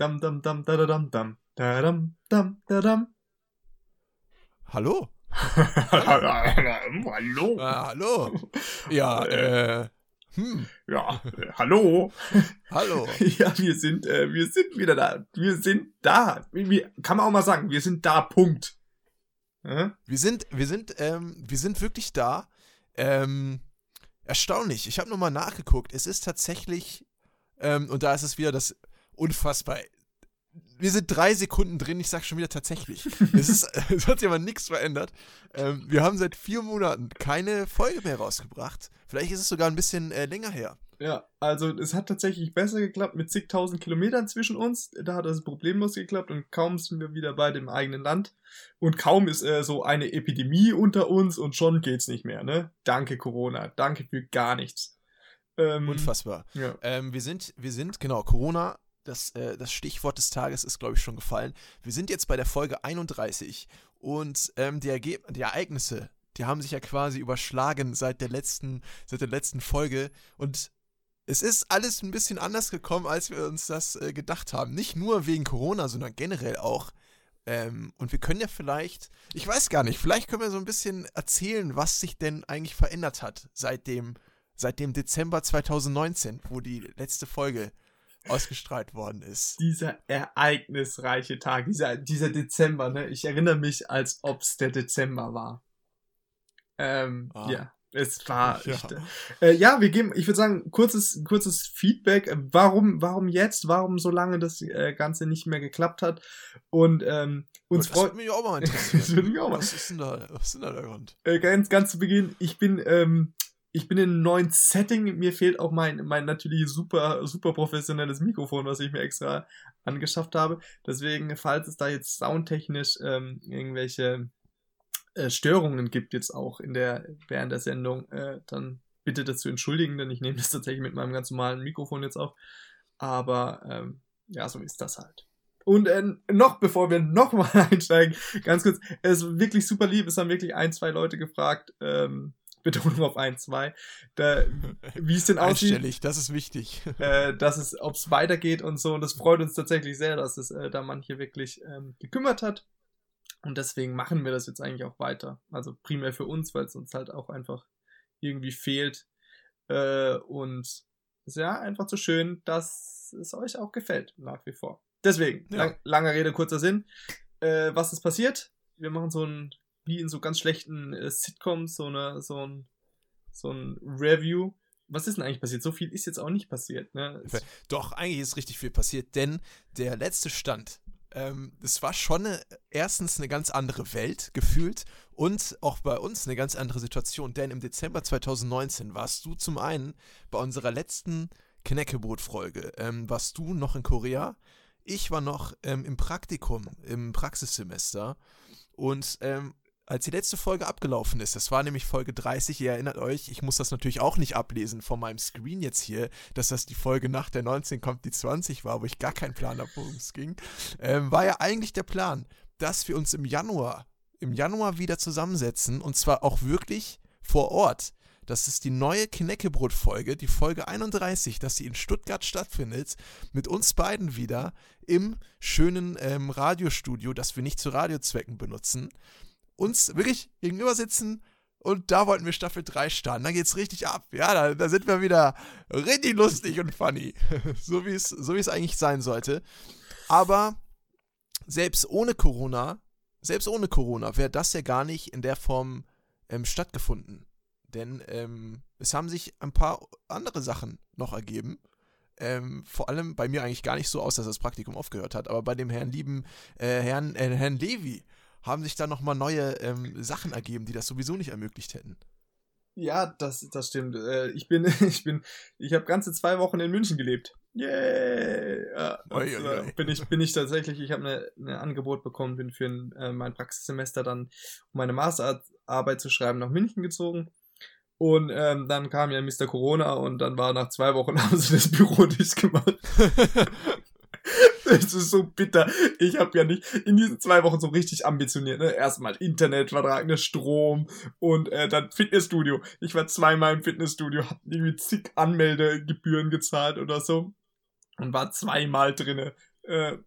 Dam, dam, dam, da, da, dam, dam, da, dam, dam, da, dam. Hallo? hallo. Ah, hallo. Ja, äh, hm. Ja, äh, hallo. Hallo. Ja, wir sind, äh, wir sind wieder da. Wir sind da. Wie, kann man auch mal sagen, wir sind da, Punkt. Ja? Wir sind, wir sind, ähm, wir sind wirklich da. Ähm, erstaunlich. Ich habe nochmal nachgeguckt. Es ist tatsächlich, ähm, und da ist es wieder das unfassbar wir sind drei Sekunden drin, ich sag schon wieder tatsächlich. es, ist, es hat sich aber nichts verändert. Ähm, wir haben seit vier Monaten keine Folge mehr rausgebracht. Vielleicht ist es sogar ein bisschen äh, länger her. Ja, also es hat tatsächlich besser geklappt mit zigtausend Kilometern zwischen uns. Da hat es problemlos geklappt und kaum sind wir wieder bei dem eigenen Land. Und kaum ist äh, so eine Epidemie unter uns und schon geht's nicht mehr, ne? Danke Corona, danke für gar nichts. Ähm, Unfassbar. Ja. Ähm, wir sind, wir sind, genau, Corona das, äh, das Stichwort des Tages ist, glaube ich, schon gefallen. Wir sind jetzt bei der Folge 31 und ähm, die, Ergeb die Ereignisse, die haben sich ja quasi überschlagen seit der letzten, seit der letzten Folge und es ist alles ein bisschen anders gekommen, als wir uns das äh, gedacht haben. Nicht nur wegen Corona, sondern generell auch. Ähm, und wir können ja vielleicht, ich weiß gar nicht, vielleicht können wir so ein bisschen erzählen, was sich denn eigentlich verändert hat seit dem, seit dem Dezember 2019, wo die letzte Folge ausgestrahlt worden ist. Dieser ereignisreiche Tag, dieser, dieser Dezember, ne? Ich erinnere mich, als ob es der Dezember war. Ähm, ah. ja. Es war ja. Echt, äh, ja, wir geben, ich würde sagen, kurzes, kurzes Feedback. Warum, warum jetzt? Warum so lange das äh, Ganze nicht mehr geklappt hat? Und ähm, uns freut. Das würde mich auch mal interessieren. Was ist denn da, was ist denn da der Grund? Äh, ganz, ganz zu Beginn, ich bin ähm, ich bin in einem neuen Setting. Mir fehlt auch mein, mein natürlich super, super professionelles Mikrofon, was ich mir extra angeschafft habe. Deswegen, falls es da jetzt soundtechnisch ähm, irgendwelche äh, Störungen gibt, jetzt auch in der, während der Sendung, äh, dann bitte dazu entschuldigen, denn ich nehme das tatsächlich mit meinem ganz normalen Mikrofon jetzt auf. Aber ähm, ja, so ist das halt. Und äh, noch bevor wir nochmal einsteigen, ganz kurz, es ist wirklich super lieb, es haben wirklich ein, zwei Leute gefragt, ähm, Betonung auf 1, 2, da, wie es denn aussieht. Einstellig, das ist wichtig. Äh, dass es, ob es weitergeht und so. Und das freut uns tatsächlich sehr, dass es äh, da manche wirklich ähm, gekümmert hat. Und deswegen machen wir das jetzt eigentlich auch weiter. Also primär für uns, weil es uns halt auch einfach irgendwie fehlt. Äh, und ist ja einfach so schön, dass es euch auch gefällt, nach wie vor. Deswegen, ja. lang, langer Rede, kurzer Sinn. Äh, was ist passiert? Wir machen so ein wie in so ganz schlechten äh, Sitcoms so, eine, so, ein, so ein Review. Was ist denn eigentlich passiert? So viel ist jetzt auch nicht passiert. Ne? Doch, eigentlich ist richtig viel passiert, denn der letzte Stand, ähm, es war schon eine, erstens eine ganz andere Welt gefühlt und auch bei uns eine ganz andere Situation, denn im Dezember 2019 warst du zum einen bei unserer letzten Knäckebrot-Folge, ähm, warst du noch in Korea, ich war noch ähm, im Praktikum, im Praxissemester und ähm, als die letzte Folge abgelaufen ist, das war nämlich Folge 30, ihr erinnert euch, ich muss das natürlich auch nicht ablesen von meinem Screen jetzt hier, dass das die Folge nach der 19 kommt, die 20 war, wo ich gar keinen Plan habe, worum es ging, ähm, war ja eigentlich der Plan, dass wir uns im Januar, im Januar wieder zusammensetzen und zwar auch wirklich vor Ort. Das ist die neue Knäckebrot-Folge, die Folge 31, dass sie in Stuttgart stattfindet, mit uns beiden wieder im schönen ähm, Radiostudio, das wir nicht zu Radiozwecken benutzen uns wirklich gegenüber sitzen und da wollten wir Staffel 3 starten. Da geht's richtig ab. Ja, da, da sind wir wieder richtig lustig und funny. so wie es so wie es eigentlich sein sollte. Aber selbst ohne Corona, selbst ohne Corona wäre das ja gar nicht in der Form ähm, stattgefunden. Denn ähm, es haben sich ein paar andere Sachen noch ergeben. Ähm, vor allem bei mir eigentlich gar nicht so aus, dass das Praktikum aufgehört hat, aber bei dem Herrn lieben äh, Herrn, äh, Herrn Levi haben sich da nochmal neue ähm, Sachen ergeben, die das sowieso nicht ermöglicht hätten. Ja, das, das stimmt. Äh, ich bin, ich bin, ich habe ganze zwei Wochen in München gelebt. Yay! Ja, oi, oi, oi. bin ich, bin ich tatsächlich, ich habe eine, eine Angebot bekommen, bin für ein, äh, mein Praxissemester dann, um meine Masterarbeit zu schreiben, nach München gezogen. Und ähm, dann kam ja Mr. Corona und dann war nach zwei Wochen haben sie das Büro dicht gemacht. Es ist so bitter. Ich habe ja nicht in diesen zwei Wochen so richtig ambitioniert. Ne? Erstmal Internetvertrag, ne Strom und äh, dann Fitnessstudio. Ich war zweimal im Fitnessstudio, hab irgendwie zig Anmeldegebühren gezahlt oder so und war zweimal drinne. Äh,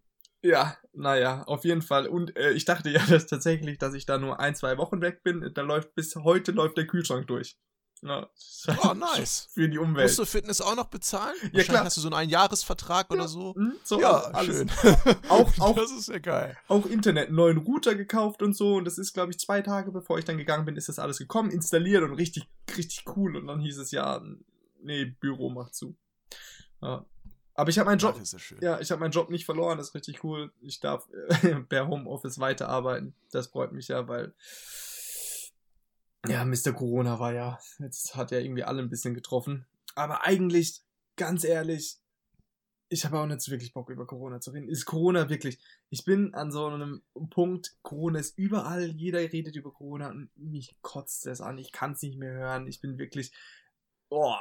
ja, naja, auf jeden Fall. Und äh, ich dachte ja dass tatsächlich, dass ich da nur ein, zwei Wochen weg bin. Da läuft bis heute läuft der Kühlschrank durch. Ja, oh, nice. Für die Umwelt. Musst du Fitness auch noch bezahlen? Ja, klar. hast du so einen Einjahresvertrag ja. oder so. Mhm, so ja, alles. schön. auch, auch, das ist ja geil. Auch Internet, einen neuen Router gekauft und so. Und das ist, glaube ich, zwei Tage bevor ich dann gegangen bin, ist das alles gekommen, installiert und richtig, richtig cool. Und dann hieß es ja, nee, Büro macht zu. Ja. Aber ich habe meinen Job. Ja, ich habe meinen Job nicht verloren, das ist richtig cool. Ich darf äh, per Homeoffice weiterarbeiten. Das freut mich ja, weil ja, Mr. Corona war ja, jetzt hat ja irgendwie alle ein bisschen getroffen. Aber eigentlich, ganz ehrlich, ich habe auch nicht wirklich Bock über Corona zu reden. Ist Corona wirklich? Ich bin an so einem Punkt, Corona ist überall, jeder redet über Corona und mich kotzt das an. Ich kann es nicht mehr hören. Ich bin wirklich. Oh,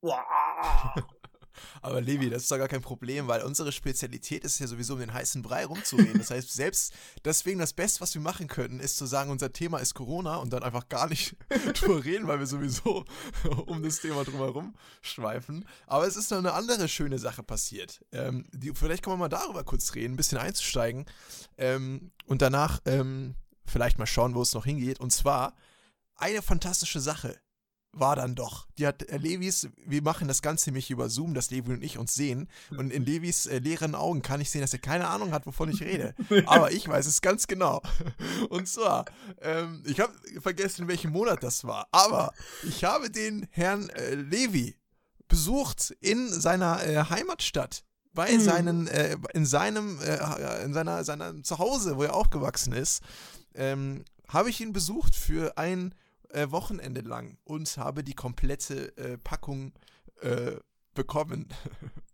oh. Aber Levi, das ist doch gar kein Problem, weil unsere Spezialität ist ja sowieso um den heißen Brei rumzureden. Das heißt, selbst deswegen das Beste, was wir machen könnten, ist zu sagen, unser Thema ist Corona und dann einfach gar nicht drüber reden, weil wir sowieso um das Thema drumherum schweifen. Aber es ist noch eine andere schöne Sache passiert. Ähm, die, vielleicht können wir mal darüber kurz reden, ein bisschen einzusteigen ähm, und danach ähm, vielleicht mal schauen, wo es noch hingeht. Und zwar eine fantastische Sache war dann doch. Die hat äh, Levis, wir machen das Ganze nämlich über Zoom, dass Levi und ich uns sehen. Und in Levis äh, leeren Augen kann ich sehen, dass er keine Ahnung hat, wovon ich rede. Aber ich weiß es ganz genau. Und zwar, ähm, ich habe vergessen, welchen Monat das war. Aber ich habe den Herrn äh, Levi besucht in seiner äh, Heimatstadt. Bei mhm. seinen, äh, in seinem, äh, in seiner, seiner Zuhause, wo er aufgewachsen ist, ähm, habe ich ihn besucht für ein äh, Wochenende lang und habe die komplette äh, Packung äh, bekommen.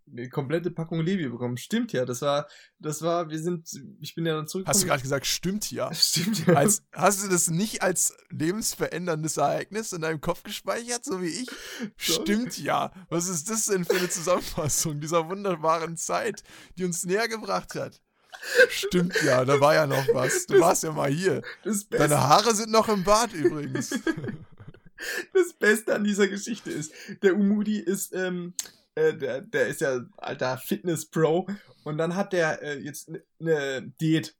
Die komplette Packung Levi bekommen. Stimmt ja, das war, das war, wir sind, ich bin ja dann zurück. Hast du gerade gesagt, stimmt ja? Stimmt ja. Als, hast du das nicht als lebensveränderndes Ereignis in deinem Kopf gespeichert, so wie ich? Stimmt ja. Was ist das denn für eine Zusammenfassung dieser wunderbaren Zeit, die uns näher gebracht hat? Stimmt ja, da war ja noch was. Du das, warst ja mal hier. Deine Haare sind noch im Bad übrigens. Das Beste an dieser Geschichte ist, der Umudi ist, ähm, äh, der, der ist ja alter Fitness-Pro und dann hat der äh, jetzt eine ne Diät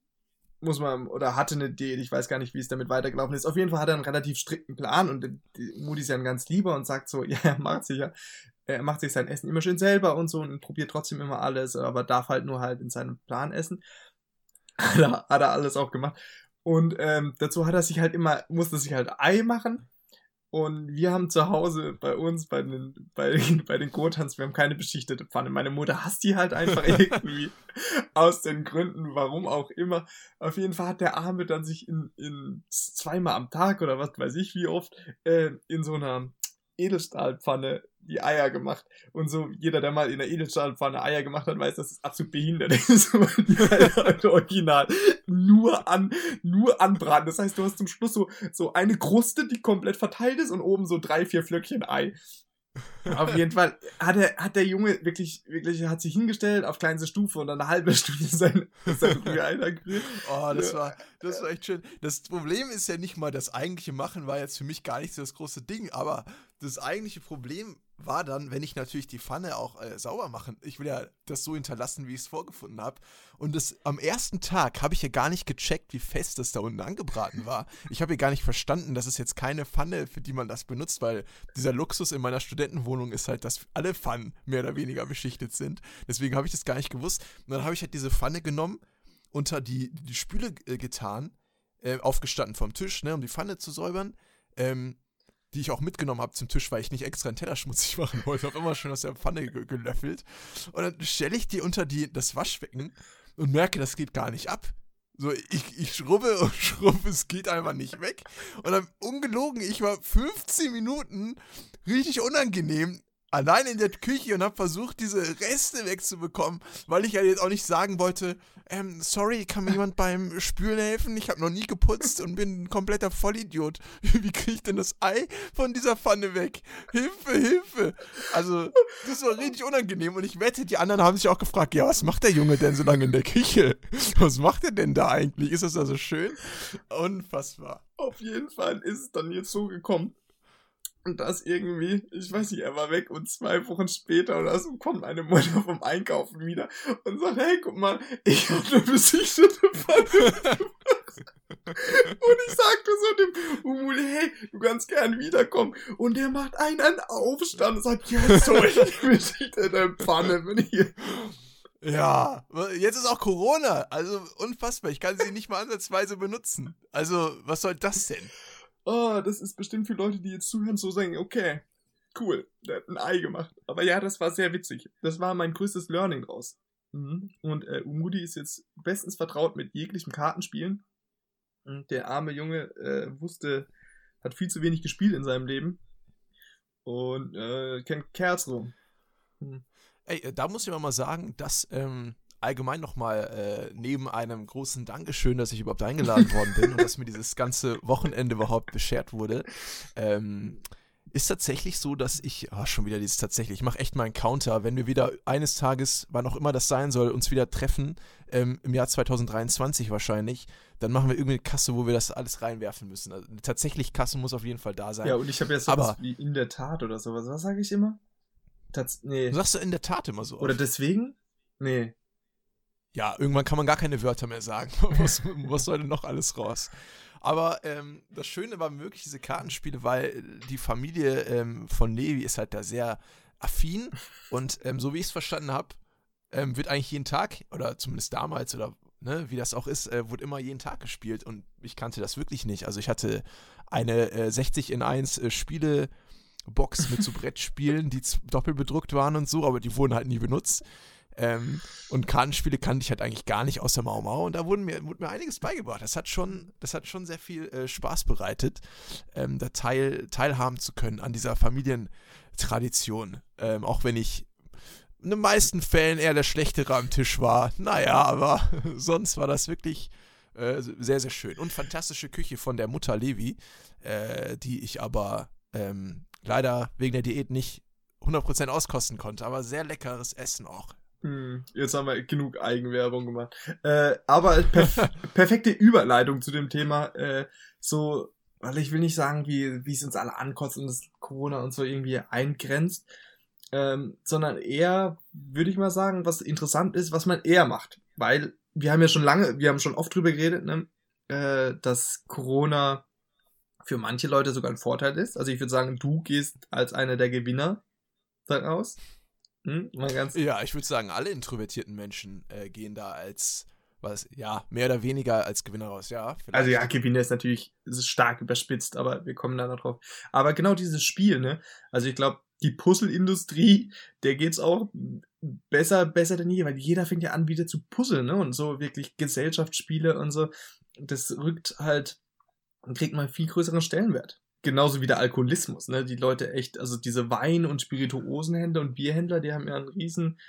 muss man, oder hatte eine Diät, ich weiß gar nicht, wie es damit weitergelaufen ist. Auf jeden Fall hat er einen relativ strikten Plan und Moody ist ja ein ganz lieber und sagt so, ja, er macht sich ja, er macht sich sein Essen immer schön selber und so und probiert trotzdem immer alles, aber darf halt nur halt in seinem Plan essen. hat, er, hat er alles auch gemacht. Und ähm, dazu hat er sich halt immer, musste sich halt Ei machen. Und wir haben zu Hause bei uns, bei den, bei, bei den Gotans, wir haben keine beschichtete Pfanne. Meine Mutter hasst die halt einfach irgendwie. aus den Gründen, warum auch immer. Auf jeden Fall hat der Arme dann sich in, in zweimal am Tag oder was weiß ich wie oft äh, in so einer Edelstahlpfanne die Eier gemacht. Und so, jeder, der mal in der Edelstahlpfanne Eier gemacht hat, weiß, dass es absolut behindert ist. halt original nur an, nur anbraten. Das heißt, du hast zum Schluss so, so eine Kruste, die komplett verteilt ist und oben so drei, vier Flöckchen Ei. Auf jeden Fall hat, er, hat der Junge wirklich, wirklich, hat sich hingestellt auf kleinste Stufe und dann eine halbe Stunde sein, sein Rührei. Oh, das war, das war echt schön. Das Problem ist ja nicht mal, das eigentliche Machen war jetzt für mich gar nicht so das große Ding, aber das eigentliche Problem war dann, wenn ich natürlich die Pfanne auch äh, sauber machen. Ich will ja das so hinterlassen, wie ich es vorgefunden habe. Und das, am ersten Tag habe ich ja gar nicht gecheckt, wie fest das da unten angebraten war. Ich habe ja gar nicht verstanden, dass es jetzt keine Pfanne, für die man das benutzt, weil dieser Luxus in meiner Studentenwohnung ist halt, dass alle Pfannen mehr oder weniger beschichtet sind. Deswegen habe ich das gar nicht gewusst. Und dann habe ich halt diese Pfanne genommen, unter die, die Spüle äh, getan, äh, aufgestanden vom Tisch, ne, um die Pfanne zu säubern. Ähm, die ich auch mitgenommen habe zum Tisch, weil ich nicht extra einen Teller schmutzig machen wollte. habe immer schön aus der Pfanne ge gelöffelt. Und dann stelle ich die unter die, das Waschbecken und merke, das geht gar nicht ab. So, ich, ich schrubbe und schrubbe, es geht einfach nicht weg. Und dann, ungelogen, ich war 15 Minuten richtig unangenehm allein in der Küche und habe versucht, diese Reste wegzubekommen, weil ich ja jetzt auch nicht sagen wollte, ähm, sorry, kann mir jemand beim Spülen helfen? Ich habe noch nie geputzt und bin ein kompletter Vollidiot. Wie kriege ich denn das Ei von dieser Pfanne weg? Hilfe, Hilfe! Also, das war richtig unangenehm und ich wette, die anderen haben sich auch gefragt, ja, was macht der Junge denn so lange in der Küche? Was macht er denn da eigentlich? Ist das also schön? Unfassbar. Auf jeden Fall ist es dann jetzt so Und das irgendwie, ich weiß nicht, er war weg und zwei Wochen später oder so kommt meine Mutter vom Einkaufen wieder und sagt, hey, guck mal, ich habe eine besichtigte Pfanne. und ich sagte so dem Umuli, hey, du kannst gern wiederkommen. Und der macht einen, einen Aufstand und sagt, ja, so, ich besichtigte Pfanne, wenn ich hier. Ja, jetzt ist auch Corona, also unfassbar. Ich kann sie nicht mal ansatzweise benutzen. Also, was soll das denn? Oh, das ist bestimmt für Leute, die jetzt zuhören, so sagen, okay, cool, der hat ein Ei gemacht. Aber ja, das war sehr witzig. Das war mein größtes Learning draus. Mhm. Und äh, Umudi ist jetzt bestens vertraut mit jeglichem Kartenspielen. Und der arme Junge äh, wusste, hat viel zu wenig gespielt in seinem Leben. Und äh, kennt Kerls rum. Mhm. Ey, äh, da muss ich mal sagen, dass ähm, allgemein nochmal äh, neben einem großen Dankeschön, dass ich überhaupt eingeladen worden bin und dass mir dieses ganze Wochenende überhaupt beschert wurde, ähm, ist tatsächlich so, dass ich, oh, schon wieder dieses tatsächlich, ich mache echt mal einen Counter, wenn wir wieder eines Tages, wann auch immer das sein soll, uns wieder treffen, ähm, im Jahr 2023 wahrscheinlich, dann machen wir irgendwie eine Kasse, wo wir das alles reinwerfen müssen. Also, tatsächlich Kasse muss auf jeden Fall da sein. Ja, und ich habe jetzt sowas Aber, wie in der Tat oder sowas. Was sage ich immer? Tats nee. Sagst du in der Tat immer so? Oder oft. deswegen? Nee ja, irgendwann kann man gar keine Wörter mehr sagen. was, was soll denn noch alles raus? Aber ähm, das Schöne war wirklich diese Kartenspiele, weil die Familie ähm, von Levi ist halt da sehr affin und ähm, so wie ich es verstanden habe, ähm, wird eigentlich jeden Tag, oder zumindest damals, oder ne, wie das auch ist, äh, wurde immer jeden Tag gespielt und ich kannte das wirklich nicht. Also ich hatte eine äh, 60 in 1 äh, Spiele. Box mit so Brettspielen, die doppelt bedruckt waren und so, aber die wurden halt nie benutzt. Ähm, und Kartenspiele kannte ich halt eigentlich gar nicht außer Mau Mau und da wurden mir, wurde mir einiges beigebracht. Das hat schon, das hat schon sehr viel äh, Spaß bereitet, ähm, da teil, teilhaben zu können an dieser Familientradition. Ähm, auch wenn ich in den meisten Fällen eher der Schlechtere am Tisch war. Naja, aber sonst war das wirklich äh, sehr, sehr schön. Und fantastische Küche von der Mutter Levi, äh, die ich aber ähm, leider wegen der Diät nicht 100% auskosten konnte, aber sehr leckeres Essen auch. Hm, jetzt haben wir genug Eigenwerbung gemacht. Äh, aber perf perfekte Überleitung zu dem Thema. Äh, so, weil ich will nicht sagen, wie, wie es uns alle ankotzt und das Corona und so irgendwie eingrenzt, ähm, sondern eher, würde ich mal sagen, was interessant ist, was man eher macht. Weil wir haben ja schon lange, wir haben schon oft drüber geredet, ne, äh, dass Corona für manche Leute sogar ein Vorteil ist. Also ich würde sagen, du gehst als einer der Gewinner daraus. Hm? ja, ich würde sagen, alle introvertierten Menschen äh, gehen da als, was, ja, mehr oder weniger als Gewinner raus, ja. Vielleicht. Also ja, Gewinner ist natürlich ist stark überspitzt, aber wir kommen da noch drauf. Aber genau dieses Spiel, ne? Also ich glaube, die Puzzle-Industrie, der geht's auch besser, besser denn je, weil jeder fängt ja an, wieder zu puzzeln, ne? Und so wirklich Gesellschaftsspiele und so. Das rückt halt, kriegt man viel größeren Stellenwert genauso wie der Alkoholismus, ne? Die Leute echt, also diese Wein- und Spirituosenhändler und Bierhändler, die haben ja einen riesen,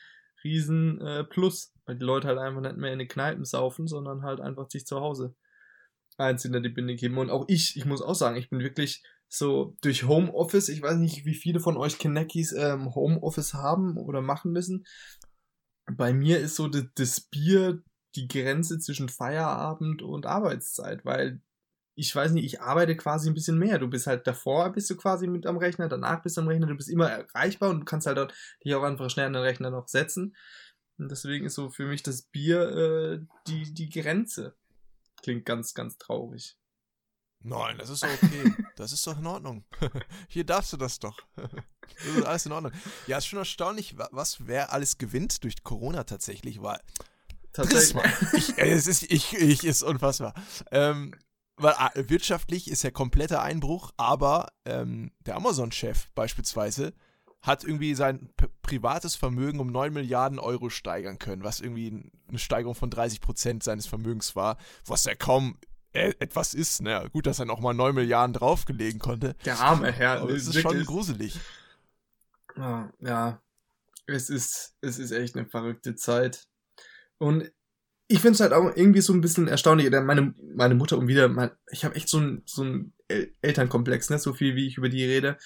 riesen äh, Plus, weil die Leute halt einfach nicht mehr in den Kneipen saufen, sondern halt einfach sich zu Hause eins hinter die Binde geben. Und auch ich, ich muss auch sagen, ich bin wirklich so durch Homeoffice, ich weiß nicht, wie viele von euch Kineckies ähm, Homeoffice haben oder machen müssen. Bei mir ist so das, das Bier die Grenze zwischen Feierabend und Arbeitszeit, weil ich weiß nicht, ich arbeite quasi ein bisschen mehr. Du bist halt davor, bist du quasi mit am Rechner, danach bist du am Rechner, du bist immer erreichbar und du kannst halt dort dich auch einfach schnell an den Rechner noch setzen. Und deswegen ist so für mich das Bier äh, die, die Grenze. Klingt ganz, ganz traurig. Nein, das ist okay. Das ist doch in Ordnung. Hier darfst du das doch. Das ist alles in Ordnung. Ja, ist schon erstaunlich, was wer alles gewinnt durch Corona tatsächlich, weil. Tatsächlich. Ich, es ist, ich, ich, ist unfassbar. Ähm, weil ah, wirtschaftlich ist ja kompletter Einbruch, aber ähm, der Amazon-Chef beispielsweise hat irgendwie sein privates Vermögen um 9 Milliarden Euro steigern können, was irgendwie eine Steigerung von 30 Prozent seines Vermögens war, was ja kaum äh, etwas ist. Ne? Gut, dass er noch mal 9 Milliarden draufgelegen konnte. Der arme Herr. Aber es ist schon gruselig. Ja, ja, es ist, es ist echt eine verrückte Zeit. Und ich finde es halt auch irgendwie so ein bisschen erstaunlich. Meine, meine Mutter um wieder, mein, ich habe echt so ein so ein Elternkomplex, ne? so viel wie ich über die rede.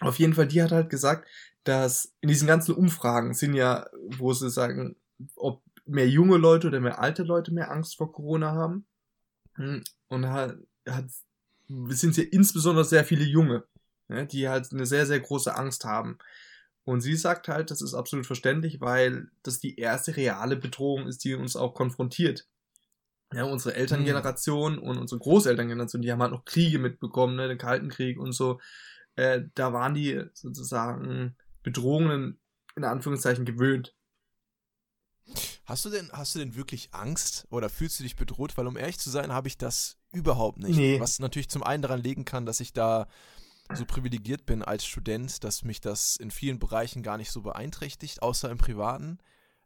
Auf jeden Fall, die hat halt gesagt, dass in diesen ganzen Umfragen sind ja, wo sie sagen, ob mehr junge Leute oder mehr alte Leute mehr Angst vor Corona haben. Hm, und halt, hat, sind ja insbesondere sehr viele Junge, ne, die halt eine sehr, sehr große Angst haben. Und sie sagt halt, das ist absolut verständlich, weil das die erste reale Bedrohung ist, die uns auch konfrontiert. Ja, unsere Elterngeneration mhm. und unsere Großelterngeneration, die haben halt noch Kriege mitbekommen, ne, den Kalten Krieg und so. Äh, da waren die sozusagen Bedrohungen in Anführungszeichen gewöhnt. Hast du denn, hast du denn wirklich Angst oder fühlst du dich bedroht? Weil um ehrlich zu sein, habe ich das überhaupt nicht. Nee. Was natürlich zum einen daran liegen kann, dass ich da so privilegiert bin als Student, dass mich das in vielen Bereichen gar nicht so beeinträchtigt, außer im Privaten.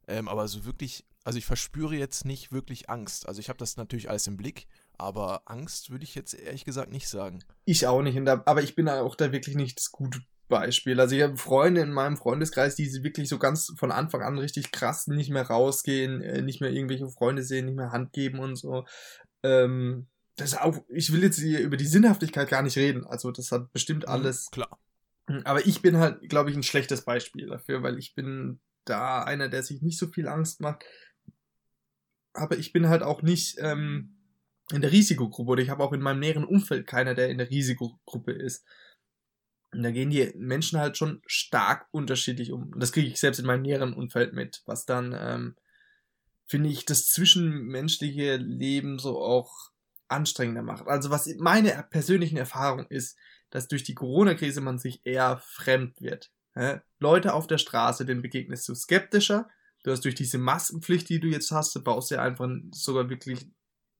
Ähm, aber so wirklich, also ich verspüre jetzt nicht wirklich Angst. Also ich habe das natürlich alles im Blick, aber Angst würde ich jetzt ehrlich gesagt nicht sagen. Ich auch nicht, aber ich bin auch da wirklich nicht das gute Beispiel. Also ich habe Freunde in meinem Freundeskreis, die wirklich so ganz von Anfang an richtig krass nicht mehr rausgehen, äh, nicht mehr irgendwelche Freunde sehen, nicht mehr Hand geben und so. Ähm, das auch, ich will jetzt hier über die Sinnhaftigkeit gar nicht reden. Also das hat bestimmt mhm, alles. Mhm, klar. Aber ich bin halt, glaube ich, ein schlechtes Beispiel dafür, weil ich bin da einer, der sich nicht so viel Angst macht. Aber ich bin halt auch nicht ähm, in der Risikogruppe oder ich habe auch in meinem näheren Umfeld keiner, der in der Risikogruppe ist. Und da gehen die Menschen halt schon stark unterschiedlich um. Das kriege ich selbst in meinem näheren Umfeld mit, was dann, ähm, finde ich, das zwischenmenschliche Leben so auch anstrengender macht. Also was meine persönlichen Erfahrung ist, dass durch die Corona-Krise man sich eher fremd wird. Leute auf der Straße, denen begegnest du skeptischer. Du hast durch diese Maskenpflicht, die du jetzt hast, du baust ja einfach sogar wirklich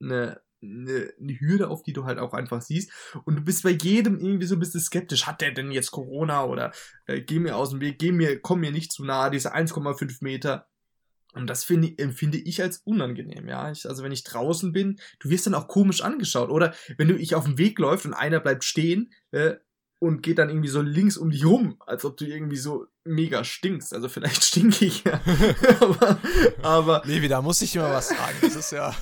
eine, eine, eine Hürde auf, die du halt auch einfach siehst. Und du bist bei jedem irgendwie so ein bisschen skeptisch. Hat der denn jetzt Corona oder äh, geh mir aus dem Weg, geh mir, komm mir nicht zu nahe, diese 1,5 Meter. Und das finde, empfinde ich als unangenehm, ja. Ich, also wenn ich draußen bin, du wirst dann auch komisch angeschaut. Oder wenn du ich auf dem Weg läuft und einer bleibt stehen äh, und geht dann irgendwie so links um dich rum, als ob du irgendwie so mega stinkst. Also vielleicht stinke ich ja. aber, aber. Levi, da muss ich immer was sagen. Das ist ja.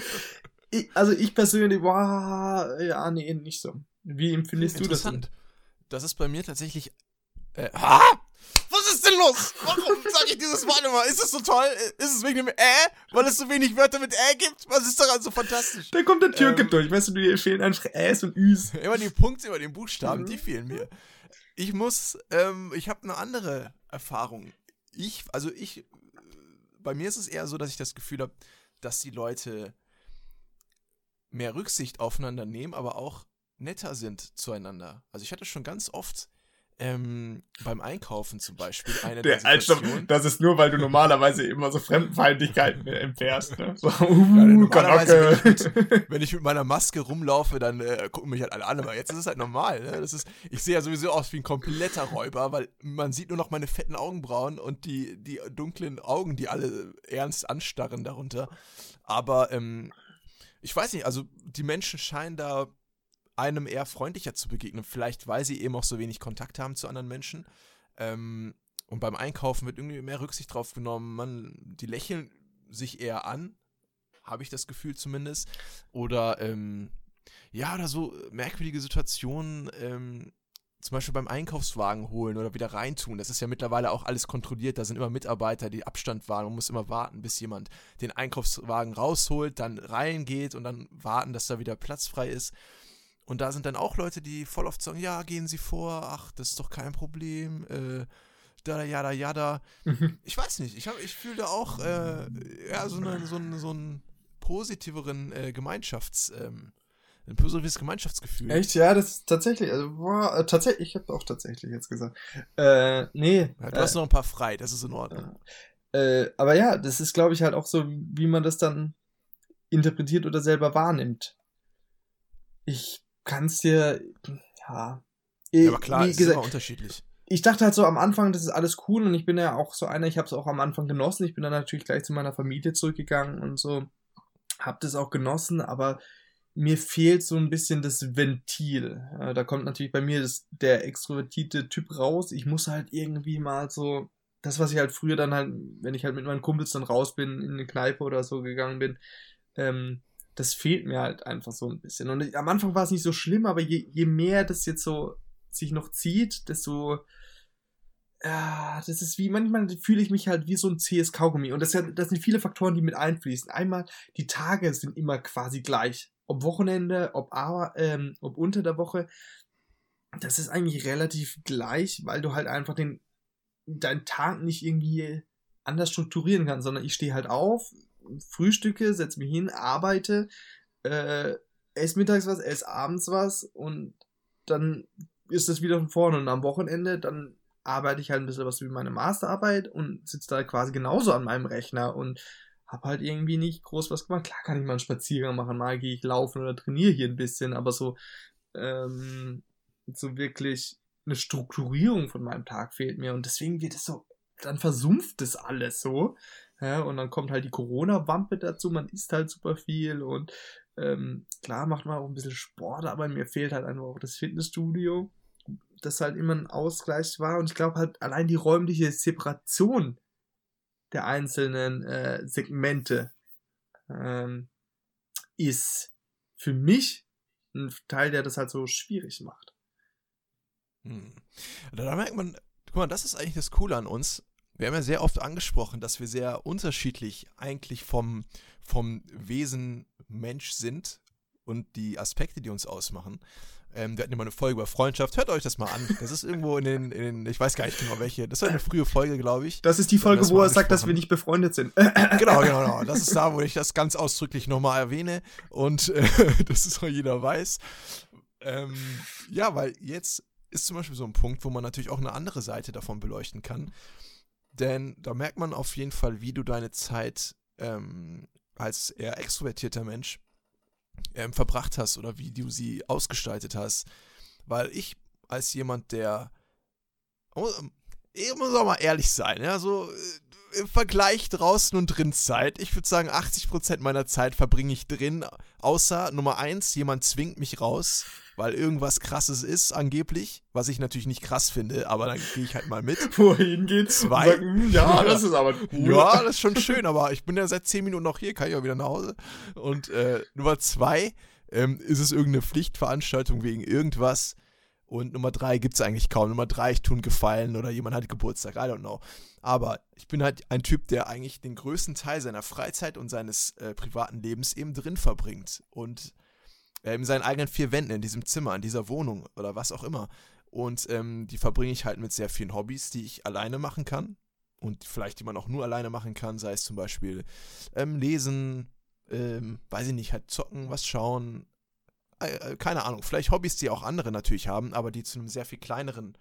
ich, also ich persönlich, wow, ja, nee, nicht so. Wie empfindest du das? Denn? Das ist bei mir tatsächlich. Äh, ah! Denn los? Warum sage ich dieses Mal immer? Ist es so toll? Ist es wegen dem Ä? Weil es so wenig Wörter mit Ä gibt? Was ist daran so fantastisch? Da kommt der Türke ähm, durch. Weißt du, dir fehlen einfach Äs und Üs. Immer die Punkte über den Buchstaben, mhm. die fehlen mir. Ich muss, ähm, ich habe eine andere Erfahrung. Ich, also ich, bei mir ist es eher so, dass ich das Gefühl habe, dass die Leute mehr Rücksicht aufeinander nehmen, aber auch netter sind zueinander. Also ich hatte schon ganz oft ähm, beim Einkaufen zum Beispiel eine der, der Stopp, das ist nur, weil du normalerweise immer so Fremdenfeindlichkeiten entfährst. Ne? So, uh, ja, wenn, ich mit, wenn ich mit meiner Maske rumlaufe, dann äh, gucken mich halt alle an, aber jetzt ist es halt normal. Ne? Das ist, ich sehe ja sowieso aus wie ein kompletter Räuber, weil man sieht nur noch meine fetten Augenbrauen und die, die dunklen Augen, die alle ernst anstarren darunter. Aber ähm, ich weiß nicht, also die Menschen scheinen da einem eher freundlicher zu begegnen. Vielleicht, weil sie eben auch so wenig Kontakt haben zu anderen Menschen. Ähm, und beim Einkaufen wird irgendwie mehr Rücksicht drauf genommen. Man, die lächeln sich eher an, habe ich das Gefühl zumindest. Oder ähm, ja, oder so merkwürdige Situationen, ähm, zum Beispiel beim Einkaufswagen holen oder wieder reintun. Das ist ja mittlerweile auch alles kontrolliert. Da sind immer Mitarbeiter, die Abstand wahren. Man muss immer warten, bis jemand den Einkaufswagen rausholt, dann reingeht und dann warten, dass da wieder Platz frei ist. Und da sind dann auch Leute, die voll oft sagen, ja, gehen Sie vor, ach, das ist doch kein Problem, äh, da, jada, jada. Mhm. Ich weiß nicht, ich, ich fühle da auch äh, ja, so, eine, so, einen, so einen positiveren äh, Gemeinschafts- ähm, ein positives Gemeinschaftsgefühl. Echt? Ja, das ist tatsächlich, also, boah, äh, tatsächlich, ich habe auch tatsächlich jetzt gesagt. Äh, nee. Ja, du äh, hast noch ein paar frei, das ist in Ordnung. Äh, aber ja, das ist, glaube ich, halt auch so, wie man das dann interpretiert oder selber wahrnimmt. Ich kannst dir, ja. ja aber klar, es ist immer unterschiedlich. Ich dachte halt so am Anfang, das ist alles cool und ich bin ja auch so einer, ich habe es auch am Anfang genossen. Ich bin dann natürlich gleich zu meiner Familie zurückgegangen und so, hab das auch genossen, aber mir fehlt so ein bisschen das Ventil. Da kommt natürlich bei mir das, der extrovertierte Typ raus. Ich muss halt irgendwie mal so, das, was ich halt früher dann halt, wenn ich halt mit meinen Kumpels dann raus bin, in eine Kneipe oder so gegangen bin, ähm, das fehlt mir halt einfach so ein bisschen. Und am Anfang war es nicht so schlimm, aber je, je mehr das jetzt so sich noch zieht, desto ja, das ist wie, manchmal fühle ich mich halt wie so ein CS-Kaugummi. Und das, das sind viele Faktoren, die mit einfließen. Einmal, die Tage sind immer quasi gleich. Ob Wochenende, ob, ähm, ob unter der Woche. das ist eigentlich relativ gleich, weil du halt einfach den, deinen Tag nicht irgendwie anders strukturieren kannst, sondern ich stehe halt auf, frühstücke, setze mich hin, arbeite, äh, esse mittags was, esse abends was und dann ist das wieder von vorne und am Wochenende dann arbeite ich halt ein bisschen was wie meine Masterarbeit und sitze da quasi genauso an meinem Rechner und habe halt irgendwie nicht groß was gemacht. Klar kann ich mal einen Spaziergang machen, mal gehe ich laufen oder trainiere hier ein bisschen, aber so ähm, so wirklich eine Strukturierung von meinem Tag fehlt mir und deswegen wird es so, dann versumpft es alles so. Ja, und dann kommt halt die Corona-Wampe dazu, man isst halt super viel und ähm, klar macht man auch ein bisschen Sport, aber mir fehlt halt einfach auch das Fitnessstudio, das halt immer ein Ausgleich war und ich glaube halt allein die räumliche Separation der einzelnen äh, Segmente ähm, ist für mich ein Teil, der das halt so schwierig macht. Hm. Da merkt man, guck mal, das ist eigentlich das Coole an uns. Wir haben ja sehr oft angesprochen, dass wir sehr unterschiedlich eigentlich vom, vom Wesen Mensch sind und die Aspekte, die uns ausmachen. Ähm, wir hatten immer eine Folge über Freundschaft. Hört euch das mal an. Das ist irgendwo in den, in den ich weiß gar nicht genau welche. Das war eine frühe Folge, glaube ich. Das ist die Folge, wo er sagt, dass wir nicht befreundet sind. genau, genau, genau. Das ist da, wo ich das ganz ausdrücklich nochmal erwähne und äh, dass es auch jeder weiß. Ähm, ja, weil jetzt ist zum Beispiel so ein Punkt, wo man natürlich auch eine andere Seite davon beleuchten kann. Denn da merkt man auf jeden Fall, wie du deine Zeit ähm, als eher extrovertierter Mensch ähm, verbracht hast oder wie du sie ausgestaltet hast. Weil ich als jemand, der ich muss auch mal ehrlich sein, ja, so äh, im Vergleich draußen und drin Zeit, ich würde sagen, 80% meiner Zeit verbringe ich drin, außer Nummer eins, jemand zwingt mich raus weil irgendwas krasses ist, angeblich, was ich natürlich nicht krass finde, aber dann gehe ich halt mal mit. Wohin geht's? Zwei. Sagen, ja, das ist aber cool. Ja, das ist schon schön, aber ich bin ja seit zehn Minuten noch hier, kann ich auch wieder nach Hause. Und äh, Nummer zwei, ähm, ist es irgendeine Pflichtveranstaltung wegen irgendwas. Und Nummer drei gibt es eigentlich kaum. Nummer drei, ich einen Gefallen oder jemand hat Geburtstag, I don't know. Aber ich bin halt ein Typ, der eigentlich den größten Teil seiner Freizeit und seines äh, privaten Lebens eben drin verbringt. Und äh, in seinen eigenen vier Wänden, in diesem Zimmer, in dieser Wohnung oder was auch immer. Und ähm, die verbringe ich halt mit sehr vielen Hobbys, die ich alleine machen kann. Und vielleicht die man auch nur alleine machen kann, sei es zum Beispiel ähm, lesen, ähm, weiß ich nicht, halt zocken, was schauen. Äh, äh, keine Ahnung, vielleicht Hobbys, die auch andere natürlich haben, aber die zu einem sehr viel kleineren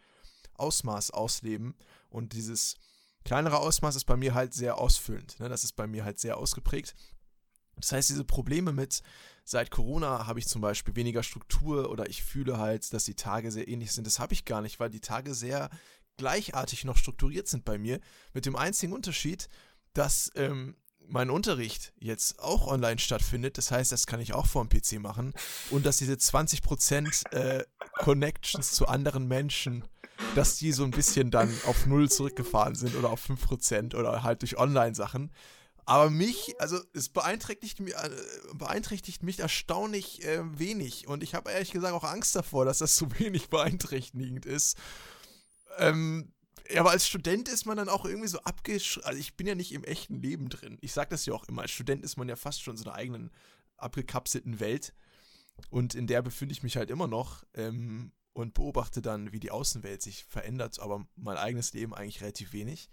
Ausmaß ausleben. Und dieses kleinere Ausmaß ist bei mir halt sehr ausfüllend. Ne? Das ist bei mir halt sehr ausgeprägt. Das heißt, diese Probleme mit, seit Corona habe ich zum Beispiel weniger Struktur oder ich fühle halt, dass die Tage sehr ähnlich sind. Das habe ich gar nicht, weil die Tage sehr gleichartig noch strukturiert sind bei mir. Mit dem einzigen Unterschied, dass ähm, mein Unterricht jetzt auch online stattfindet. Das heißt, das kann ich auch vor dem PC machen. Und dass diese 20% äh, Connections zu anderen Menschen, dass die so ein bisschen dann auf Null zurückgefahren sind oder auf 5% oder halt durch Online-Sachen. Aber mich, also es beeinträchtigt, mich, äh, beeinträchtigt mich erstaunlich äh, wenig. Und ich habe ehrlich gesagt auch Angst davor, dass das so wenig beeinträchtigend ist. Ähm, ja, aber als Student ist man dann auch irgendwie so abgeschrieben. Also ich bin ja nicht im echten Leben drin. Ich sage das ja auch immer. Als Student ist man ja fast schon in so einer eigenen abgekapselten Welt. Und in der befinde ich mich halt immer noch ähm, und beobachte dann, wie die Außenwelt sich verändert. Aber mein eigenes Leben eigentlich relativ wenig.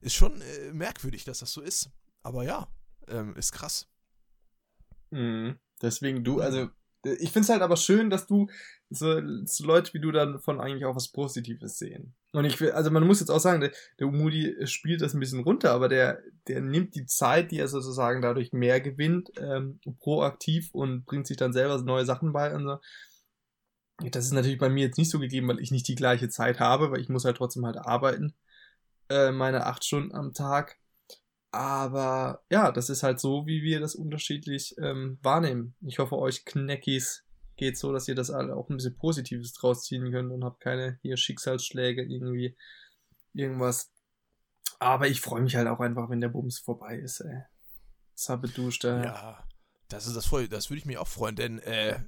Ist schon äh, merkwürdig, dass das so ist. Aber ja, ähm, ist krass. Mhm. Deswegen du, also ich finde es halt aber schön, dass du so, so, Leute wie du dann von eigentlich auch was Positives sehen. Und ich will, also man muss jetzt auch sagen, der, der Umudi spielt das ein bisschen runter, aber der, der nimmt die Zeit, die er sozusagen dadurch mehr gewinnt, ähm, proaktiv und bringt sich dann selber neue Sachen bei und so. Das ist natürlich bei mir jetzt nicht so gegeben, weil ich nicht die gleiche Zeit habe, weil ich muss halt trotzdem halt arbeiten, äh, meine acht Stunden am Tag. Aber ja, das ist halt so, wie wir das unterschiedlich ähm, wahrnehmen. Ich hoffe, euch Kneckis geht so, dass ihr das alle auch ein bisschen Positives draus ziehen könnt und habt keine hier Schicksalsschläge irgendwie irgendwas. Aber ich freue mich halt auch einfach, wenn der Bums vorbei ist, ey. Zappeduscht, äh. Ja, das ist das voll, das würde ich mich auch freuen, denn äh,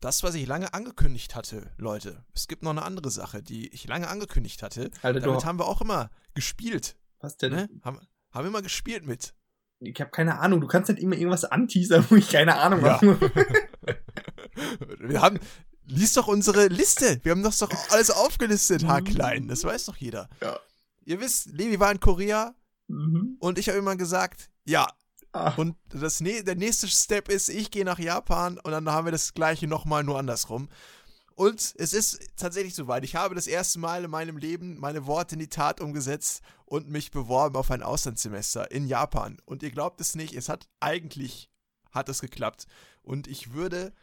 das, was ich lange angekündigt hatte, Leute, es gibt noch eine andere Sache, die ich lange angekündigt hatte. Alter, Damit haben wir auch immer gespielt. Was denn? Ne? Haben, haben wir mal gespielt mit. Ich habe keine Ahnung. Du kannst nicht immer irgendwas anteasern, wo ich keine Ahnung ja. habe. wir haben, Lies doch unsere Liste. Wir haben das doch alles aufgelistet, haarklein. Das weiß doch jeder. Ja. Ihr wisst, Levi war in Korea Mhm. und ich habe immer gesagt, ja. Ah, Und das, nä- der nächste Step ist, ich gehe nach Japan und dann haben wir das gleiche nochmal nur andersrum. Und es ist tatsächlich soweit. Ich habe das erste Mal in meinem Leben meine Worte in die Tat umgesetzt und mich beworben auf ein Auslandssemester in Japan. Und ihr glaubt es nicht, es hat eigentlich hat es geklappt. Und ich würde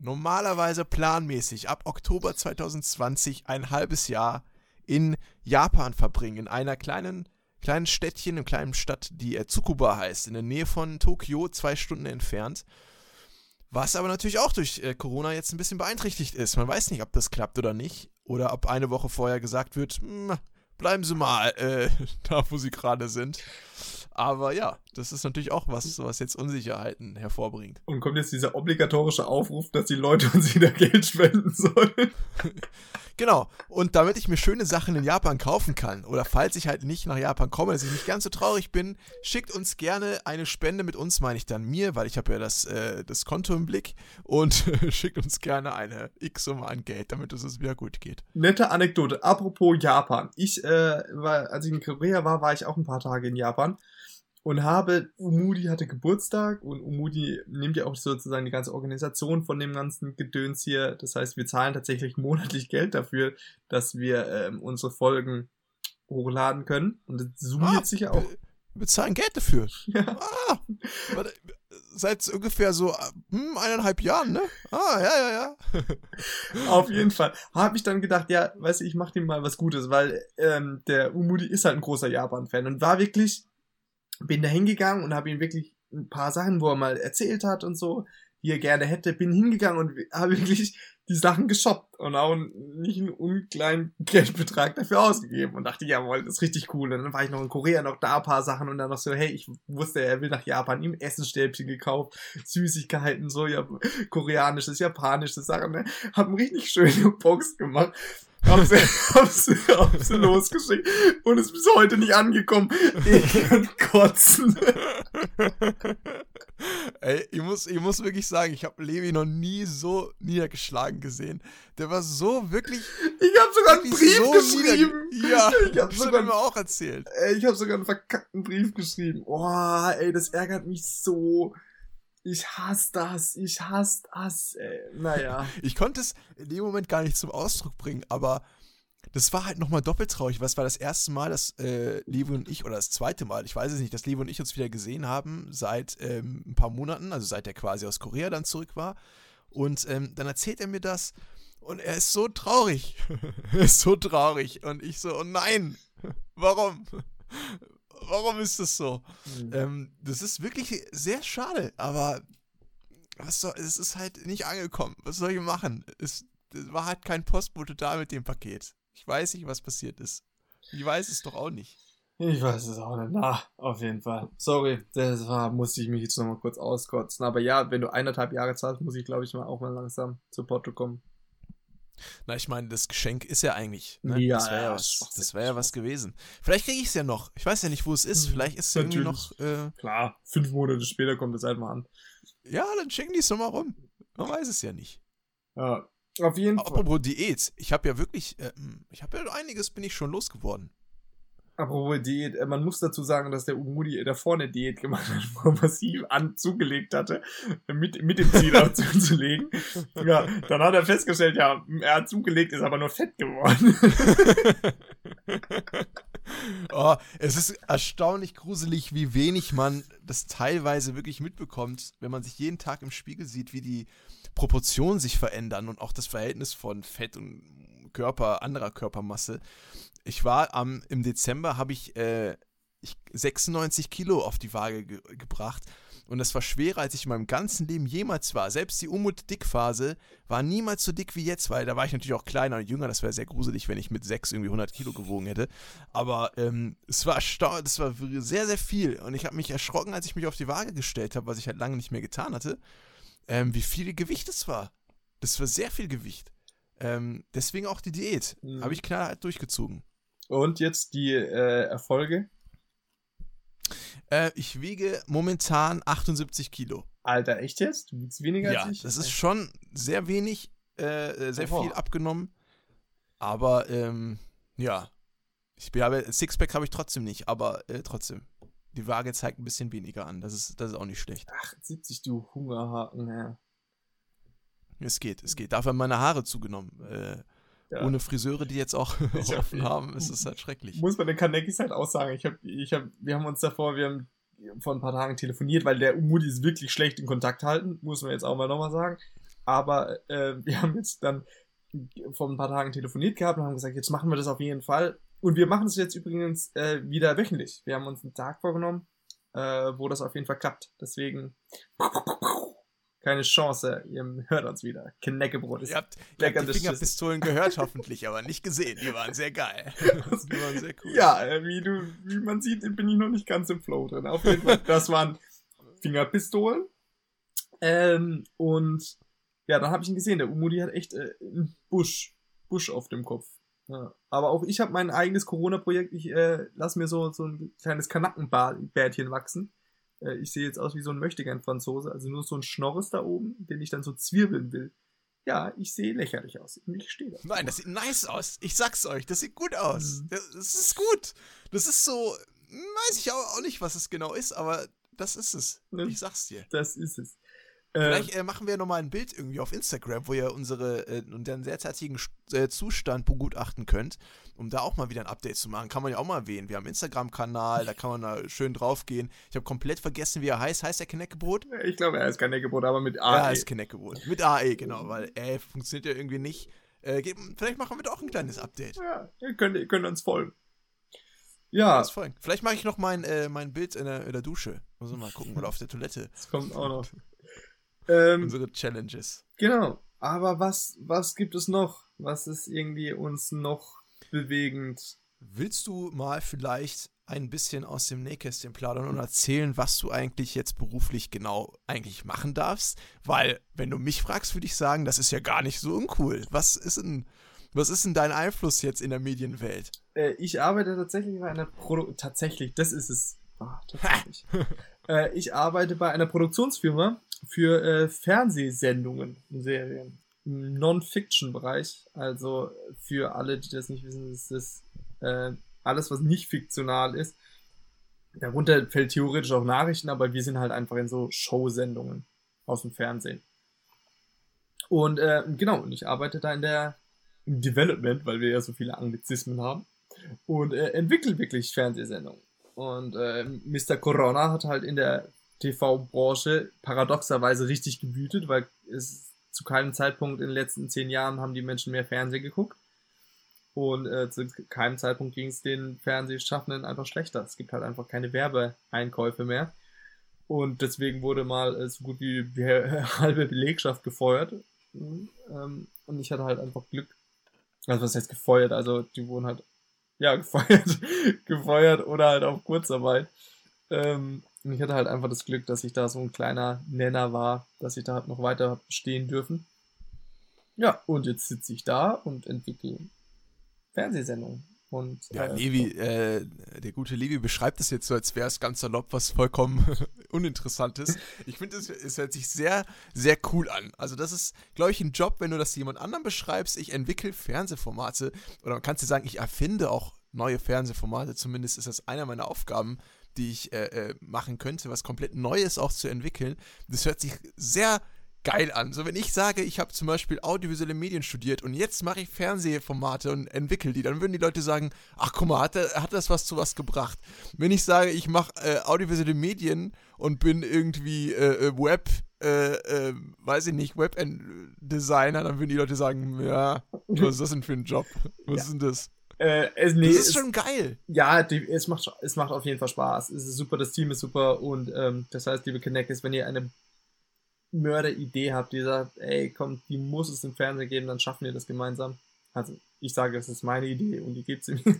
normalerweise planmäßig ab Oktober 2020 ein halbes Jahr in Japan verbringen, in einer kleinen, kleinen Städtchen, einer kleinen Stadt, die Tsukuba heißt, in der Nähe von Tokio, zwei Stunden entfernt. Was aber natürlich auch durch äh, Corona jetzt ein bisschen beeinträchtigt ist. Man weiß nicht, ob das klappt oder nicht. Oder ob eine Woche vorher gesagt wird, "Hm, bleiben Sie mal äh, da, wo Sie gerade sind. Aber ja, das ist natürlich auch was, was jetzt Unsicherheiten hervorbringt. und kommt jetzt dieser obligatorische Aufruf, dass die Leute uns wieder Geld spenden sollen. Genau. Und damit ich mir schöne Sachen in Japan kaufen kann, oder falls ich halt nicht nach Japan komme, dass ich nicht ganz so traurig bin, schickt uns gerne eine Spende mit uns, meine ich dann mir, weil ich habe ja das, äh, das Konto im Blick und schickt uns gerne eine X-Summe an Geld, damit es uns wieder gut geht. Nette Anekdote. Apropos Japan. Ich, äh, war, als ich in Korea war, war ich auch ein paar Tage in Japan und habe, Umudi hatte Geburtstag und Umudi nimmt ja auch sozusagen die ganze Organisation von dem ganzen Gedöns hier. Das heißt, wir zahlen tatsächlich monatlich Geld dafür, dass wir ähm, unsere Folgen hochladen können. Und das summiert Ah, sich ja auch. Wir bezahlen Geld dafür. Ja. Ah, seit ungefähr so hm, eineinhalb Jahren, ne? Ah, ja, ja, ja. Auf jeden Fall. Habe ich dann gedacht, ja, weißt du, ich mache dem mal was Gutes, weil ähm, der Umudi ist halt ein großer Japan-Fan und war wirklich, bin da hingegangen und habe ihm wirklich ein paar Sachen, wo er mal erzählt hat und so, die er gerne hätte, bin hingegangen und habe wirklich die Sachen geshoppt und auch nicht einen unkleinen Geldbetrag dafür ausgegeben und dachte, jawohl, das ist richtig cool. Und dann war ich noch in Korea, noch da ein paar Sachen und dann noch so, hey, ich wusste, er will nach Japan, ihm Essensstäbchen gekauft, Süßigkeiten, so, ja, koreanisches, japanisches Sachen, ne? Hab eine richtig schöne Box gemacht. Hab sie, hab sie, hab sie losgeschickt und ist bis heute nicht angekommen. Ich kann kotzen. Ey, ich muss, ich muss wirklich sagen, ich habe Levi noch nie so niedergeschlagen gesehen. Der war so wirklich. Ich habe sogar einen Brief so geschrieben. Ja, Ich hab das hat sogar mir auch erzählt. Ey, ich habe sogar einen verkackten Brief geschrieben. Oh, ey, das ärgert mich so. Ich hasse das. Ich hasse das. Ey. Naja. Ich konnte es in dem Moment gar nicht zum Ausdruck bringen, aber das war halt nochmal doppelt traurig, weil es war das erste Mal, dass äh, Levi und ich, oder das zweite Mal, ich weiß es nicht, dass Levi und ich uns wieder gesehen haben seit ähm, ein paar Monaten, also seit er quasi aus Korea dann zurück war. Und ähm, dann erzählt er mir das und er ist so traurig. er ist so traurig. Und ich so, oh nein, warum? Warum ist das so? Ähm, das ist wirklich sehr schade, aber was soll, es ist halt nicht angekommen. Was soll ich machen? Es, es war halt kein Postbote da mit dem Paket. Ich weiß nicht, was passiert ist. Ich weiß es doch auch nicht. Ich weiß es auch nicht. Na, auf jeden Fall. Sorry, das war, musste ich mich jetzt nochmal kurz auskotzen. Aber ja, wenn du eineinhalb Jahre zahlst, muss ich, glaube ich, mal auch mal langsam zu Porto kommen. Na, ich meine, das Geschenk ist ja eigentlich. Ne? Ja, das wäre ja, ja, was, das wär ja was gewesen. Vielleicht kriege ich es ja noch. Ich weiß ja nicht, wo es ist. Mhm, Vielleicht ist es irgendwie noch. Äh, Klar, fünf Monate später kommt es halt mal an. ja, dann schicken die es doch mal rum. Man weiß es ja nicht. Ja, auf jeden Fall. Apropos Diät. Ich habe ja wirklich. Äh, ich habe ja einiges, bin ich schon losgeworden. Apropos Diät, äh, man muss dazu sagen, dass der Umudi davor eine Diät gemacht hat, wo er massiv an zugelegt hatte, mit, mit dem Ziel auch zuzulegen. Ja, dann hat er festgestellt, ja, er hat zugelegt, ist aber nur fett geworden. oh, es ist erstaunlich gruselig, wie wenig man das teilweise wirklich mitbekommt, wenn man sich jeden Tag im Spiegel sieht, wie die Proportionen sich verändern und auch das Verhältnis von Fett und Körper, anderer Körpermasse. Ich war am, im Dezember, habe ich, äh, ich 96 Kilo auf die Waage ge gebracht und das war schwerer, als ich in meinem ganzen Leben jemals war. Selbst die Umut-Dickphase war niemals so dick wie jetzt, weil da war ich natürlich auch kleiner und jünger. Das wäre sehr gruselig, wenn ich mit 6 irgendwie 100 Kilo gewogen hätte. Aber ähm, es war das war sehr, sehr viel. Und ich habe mich erschrocken, als ich mich auf die Waage gestellt habe, was ich halt lange nicht mehr getan hatte, ähm, wie viel Gewicht es war. Das war sehr viel Gewicht. Ähm, deswegen auch die Diät. Mhm. Habe ich knallhart durchgezogen. Und jetzt die äh, Erfolge. Äh, ich wiege momentan 78 Kilo. Alter, echt jetzt? Du wiegst weniger Ja, als ich? das ist schon sehr wenig. äh, äh sehr Oha. viel abgenommen. Aber ähm, ja, ich habe Sixpack habe ich trotzdem nicht, aber äh, trotzdem. Die Waage zeigt ein bisschen weniger an. Das ist, das ist auch nicht schlecht. 78, du Hungerhaken, ja. Es geht, es geht. Dafür haben meine Haare zugenommen. Äh, Ja. Ohne Friseure, die jetzt auch Ich hab- offen haben, ist es halt schrecklich. Muss man den Kanekis halt auch sagen. Ich hab, ich hab, wir haben uns davor, wir haben vor ein paar Tagen telefoniert, weil der Umudi ist wirklich schlecht in Kontakt halten, muss man jetzt auch mal nochmal sagen. Aber äh, wir haben jetzt dann vor ein paar Tagen telefoniert gehabt und haben gesagt, jetzt machen wir das auf jeden Fall. Und wir machen es jetzt übrigens äh, wieder wöchentlich. Wir haben uns einen Tag vorgenommen, äh, wo das auf jeden Fall klappt. Deswegen keine Chance. Ihr hört uns wieder. Kneckebrot ist Ihr habt, ihr habt die Fingerpistolen gehört, hoffentlich, aber nicht gesehen. Die waren sehr geil. Die waren sehr cool. Ja, äh, wie du, wie man sieht, bin ich noch nicht ganz im Flow drin. Auf jeden Fall, das waren Fingerpistolen. Ähm, und ja, dann habe ich ihn gesehen. Der Umudi hat echt äh, einen Busch, Busch auf dem Kopf. Ja. Aber auch ich habe mein eigenes Corona-Projekt. Ich äh, lass mir so, so ein kleines Kanackenbärtchen wachsen. Äh, ich sehe jetzt aus wie so ein Möchtegern-Franzose. Also nur so ein Schnorres da oben, den ich dann so zwirbeln will. Ja, ich sehe lächerlich aus. Ich stehe da. Nein, das sieht nice aus. Ich sag's euch, das sieht gut aus. Mhm. Das, das ist gut. Das ist so, weiß ich auch, auch nicht, was es genau ist, aber das ist es. Ne? Ich sag's dir. Das ist es. Äh, Vielleicht äh, machen wir nochmal ein Bild irgendwie auf Instagram, wo ihr unsere äh, und den derzeitigen äh, Zustand begutachten könnt, um da auch mal wieder ein Update zu machen. Kann man ja auch mal erwähnen. Wir haben einen Instagram-Kanal, da kann man da schön draufgehen. Ich habe komplett vergessen, wie er heißt. Heißt der Kneckebrot? ich glaube, er ist kein Neckebrot, aber mit Ja, A. ist Kneckebrot. Mit AE, genau, weil äh, funktioniert ja irgendwie nicht. Äh, vielleicht machen wir da auch ein kleines Update. Ja, ihr könnt, ihr könnt uns folgen. Ja, Das folgen. Vielleicht mache ich noch mein, äh, mein Bild in der, in der Dusche. Muss mal gucken, oder auf der Toilette. das kommt auch noch. Ähm, Unsere Challenges. genau. Aber was, was gibt es noch? Was ist irgendwie uns noch bewegend? Willst du mal vielleicht ein bisschen aus dem Nähkästchen plaudern und erzählen, was du eigentlich jetzt beruflich genau eigentlich machen darfst? Weil, wenn du mich fragst, würde ich sagen, das ist ja gar nicht so uncool. Was ist denn, was ist denn dein Einfluss jetzt in der Medienwelt? Äh, ich arbeite tatsächlich bei einer Produ Tatsächlich, das ist es. Ah, tatsächlich. äh, ich arbeite bei einer Produktionsfirma für äh, Fernsehsendungen und Serien. Non-Fiction-Bereich. Also für alle, die das nicht wissen, ist das äh, alles, was nicht fiktional ist. Darunter fällt theoretisch auch Nachrichten, aber wir sind halt einfach in so Showsendungen aus dem Fernsehen. Und äh, genau, und ich arbeite da in der im Development, weil wir ja so viele Anglizismen haben und äh, entwickelt wirklich Fernsehsendungen. Und äh, Mr. Corona hat halt in der TV-Branche paradoxerweise richtig gewütet, weil es zu keinem Zeitpunkt in den letzten zehn Jahren haben die Menschen mehr Fernsehen geguckt. Und äh, zu keinem Zeitpunkt ging es den Fernsehschaffenden einfach schlechter. Es gibt halt einfach keine Werbeeinkäufe mehr. Und deswegen wurde mal äh, so gut wie die halbe Belegschaft gefeuert. Mhm, ähm, und ich hatte halt einfach Glück. Also was heißt gefeuert? Also die wurden halt, ja, gefeuert, gefeuert oder halt auf Kurzarbeit. Ähm, und ich hatte halt einfach das Glück, dass ich da so ein kleiner Nenner war, dass ich da halt noch weiter bestehen dürfen. Ja, und jetzt sitze ich da und entwickle Fernsehsendungen. Und, Ja, äh, Levi, äh, der gute Levi beschreibt es jetzt so, als wäre es ganz salopp was vollkommen Uninteressantes. Ich finde, es, es hört sich sehr, sehr cool an. Also, das ist, glaube ich, ein Job, wenn du das jemand anderem beschreibst. Ich entwickle Fernsehformate oder man kann dir sagen, ich erfinde auch neue Fernsehformate. Zumindest ist das einer meiner Aufgaben, die ich äh, äh, machen könnte, was komplett Neues auch zu entwickeln. Das hört sich sehr geil an. So, wenn ich sage, ich habe zum Beispiel audiovisuelle Medien studiert und jetzt mache ich Fernsehformate und entwickle die, dann würden die Leute sagen, ach guck mal, hat, hat das was zu was gebracht. Wenn ich sage, ich mache äh, audiovisuelle Medien und bin irgendwie äh, äh, Web, äh, äh, weiß ich nicht, Web-Designer, dann würden die Leute sagen, ja, was ist das denn für ein Job? Was Ja. ist denn das? Äh, es, nee, Das ist es, schon geil. ja, die, es, macht, es macht auf jeden Fall Spaß. Es ist super, das Team ist super und ähm, das heißt, liebe Connectors, wenn ihr eine Mörderidee habt, die sagt, ey, komm, die muss es im Fernsehen geben, dann schaffen wir das gemeinsam. Also, ich sage, das ist meine Idee und die gibt sie mir.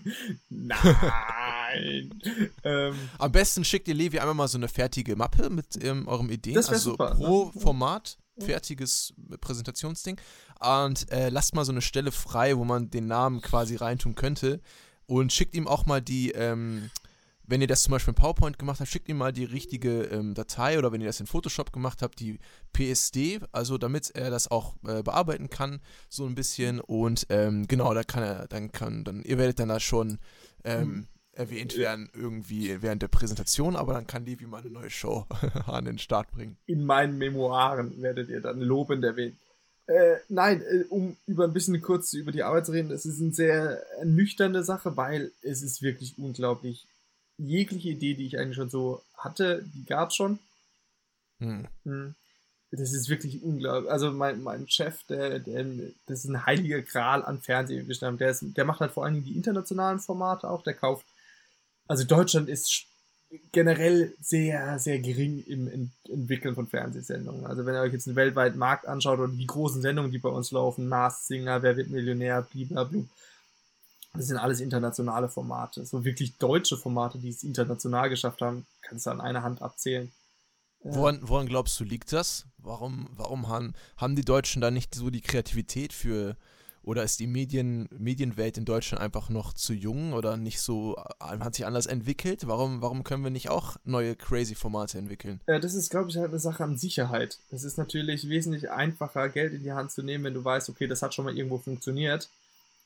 Nein! ähm, Am besten schickt ihr Levi einmal mal so eine fertige Mappe mit ähm, eurem Ideen. Das also super, pro ne? Format, fertiges Präsentationsding. Und äh, lasst mal so eine Stelle frei, wo man den Namen quasi reintun könnte. Und schickt ihm auch mal die, ähm, wenn ihr das zum Beispiel in PowerPoint gemacht habt, schickt ihm mal die richtige ähm, Datei oder wenn ihr das in Photoshop gemacht habt, die PSD, also damit er das auch äh, bearbeiten kann, so ein bisschen. Und ähm, genau, da kann er, dann kann, dann, ihr werdet dann da schon ähm, mhm. Erwähnt werden, irgendwie während der Präsentation, aber dann kann Levi mal eine neue Show an den Start bringen. In meinen Memoiren werdet ihr dann lobend erwähnt. Äh, nein, äh, um über ein bisschen kurz über die Arbeit zu reden, es ist eine sehr nüchterne Sache, weil es ist wirklich unglaublich jegliche Idee, die ich eigentlich schon so hatte, die gab es schon. Hm. hm. Das ist wirklich unglaublich. Also mein, mein Chef, der, der, das ist ein heiliger Gral an Fernsehbestand. Der, ist, der macht halt vor allen Dingen die internationalen Formate auch. Der kauft. Also Deutschland ist generell sehr, sehr gering im Entwickeln von Fernsehsendungen. Also wenn ihr euch jetzt einen weltweiten Markt anschaut oder die großen Sendungen, die bei uns laufen, Mars Singer, Wer wird Millionär, blablabla, das sind alles internationale Formate. So wirklich deutsche Formate, die es international geschafft haben, kannst du an einer Hand abzählen. Woran, woran glaubst du, liegt das? Warum, warum haben, haben die Deutschen da nicht so die Kreativität für, oder ist die Medien, Medienwelt in Deutschland einfach noch zu jung oder nicht so, äh, hat sich anders entwickelt? Warum, warum können wir nicht auch neue crazy Formate entwickeln? Ja, das ist, glaube ich, halt eine Sache an Sicherheit. Es ist natürlich wesentlich einfacher, Geld in die Hand zu nehmen, wenn du weißt, okay, das hat schon mal irgendwo funktioniert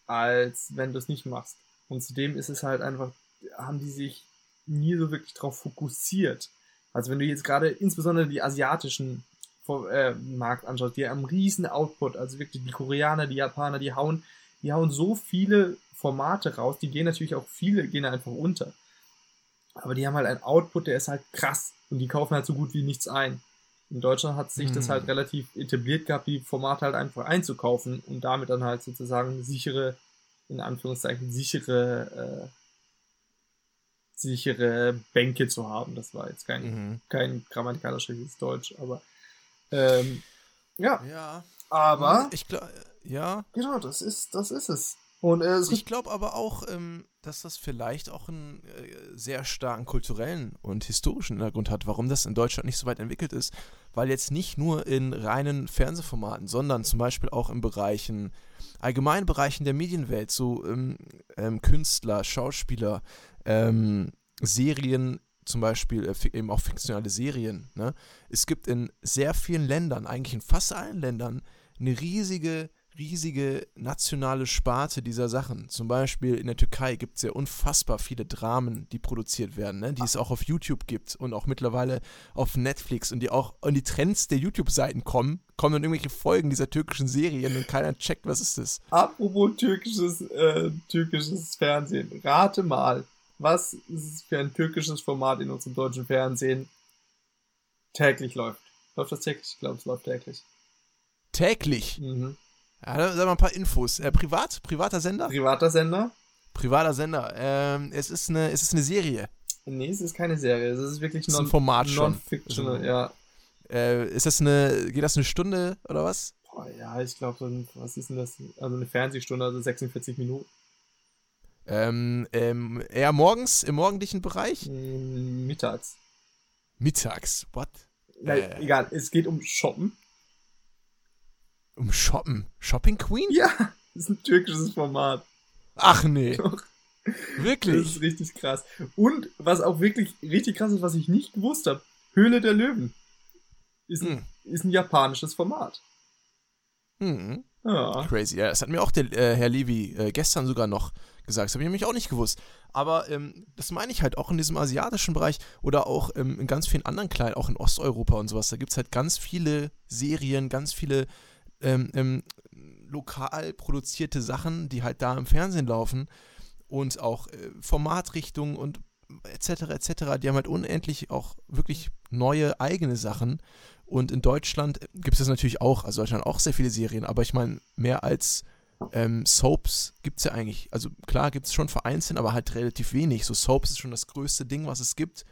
als wenn du es nicht machst. Und zudem ist es halt einfach, haben die sich nie so wirklich darauf fokussiert. Also wenn du jetzt gerade insbesondere die asiatischen äh, Markt anschaust, die haben riesen Output, also wirklich die Koreaner, die Japaner, die hauen, die hauen so viele Formate raus, die gehen natürlich auch viele, gehen einfach unter. Aber die haben halt einen Output, der ist halt krass und die kaufen halt so gut wie nichts ein. In Deutschland hat sich hm. das halt relativ etabliert gehabt, die Formate halt einfach einzukaufen und damit dann halt sozusagen sichere, in Anführungszeichen, sichere, äh, sichere Bänke zu haben. Das war jetzt kein, mhm. kein grammatikalisches Deutsch, aber ähm, ja. Ja. Aber. Ich glaube, ja. Genau, das ist, das ist es. Und, äh, ich glaube aber auch, ähm, dass das vielleicht auch einen äh, sehr starken kulturellen und historischen Hintergrund hat, warum das in Deutschland nicht so weit entwickelt ist. Weil jetzt nicht nur in reinen Fernsehformaten, sondern zum Beispiel auch in Bereichen, allgemeinen Bereichen der Medienwelt, so ähm, ähm, Künstler, Schauspieler, ähm, Serien, zum Beispiel äh, eben auch fiktionale Serien. Ne? Es gibt in sehr vielen Ländern, eigentlich in fast allen Ländern, eine riesige riesige nationale Sparte dieser Sachen. Zum Beispiel in der Türkei gibt es ja unfassbar viele Dramen, die produziert werden, ne? die es auch auf YouTube gibt und auch mittlerweile auf Netflix und die auch in die Trends der YouTube-Seiten kommen, kommen dann irgendwelche Folgen dieser türkischen Serien und keiner checkt, was ist das. Apropos türkisches, äh, türkisches Fernsehen, rate mal, was ist es für ein türkisches Format in unserem deutschen Fernsehen täglich läuft? Läuft das täglich? Ich glaube, es läuft täglich. Täglich? Mhm. Ja, sag mal ein paar Infos. Äh, privat? Privater Sender? Privater Sender? Privater Sender. Ähm, es, ist eine, es ist eine Serie. Nee, es ist keine Serie. Es ist wirklich non, ein Format non-fictional, also, ja. Äh, ist das eine, geht das eine Stunde oder was? Boah, ja, ich glaube, so was ist denn das? Also eine Fernsehstunde, also 46 Minuten. Ähm, ähm, eher morgens, im morgendlichen Bereich? Mm, mittags. Mittags, what? Nein, äh. egal, es geht um Shoppen. Um Shoppen? Shopping Queen? Ja, das ist ein türkisches Format. Ach nee. Doch. Wirklich? Das ist richtig krass. Und was auch wirklich richtig krass ist, was ich nicht gewusst habe, Höhle der Löwen ist ein, hm. ist ein japanisches Format. Hm. Ja. Crazy. Ja, das hat mir auch der äh, Herr Levi äh, gestern sogar noch gesagt. Das habe ich nämlich auch nicht gewusst. Aber ähm, das meine ich halt auch in diesem asiatischen Bereich oder auch ähm, in ganz vielen anderen Kleinen, auch in Osteuropa und sowas. Da gibt es halt ganz viele Serien, ganz viele ähm, ähm, lokal produzierte Sachen, die halt da im Fernsehen laufen und auch äh, Formatrichtungen und etc. etc. Die haben halt unendlich auch wirklich neue eigene Sachen. Und in Deutschland gibt es das natürlich auch, also Deutschland auch sehr viele Serien, aber ich meine, mehr als ähm, Soaps gibt es ja eigentlich, also klar gibt es schon vereinzelt, aber halt relativ wenig. So Soaps ist schon das größte Ding, was es gibt.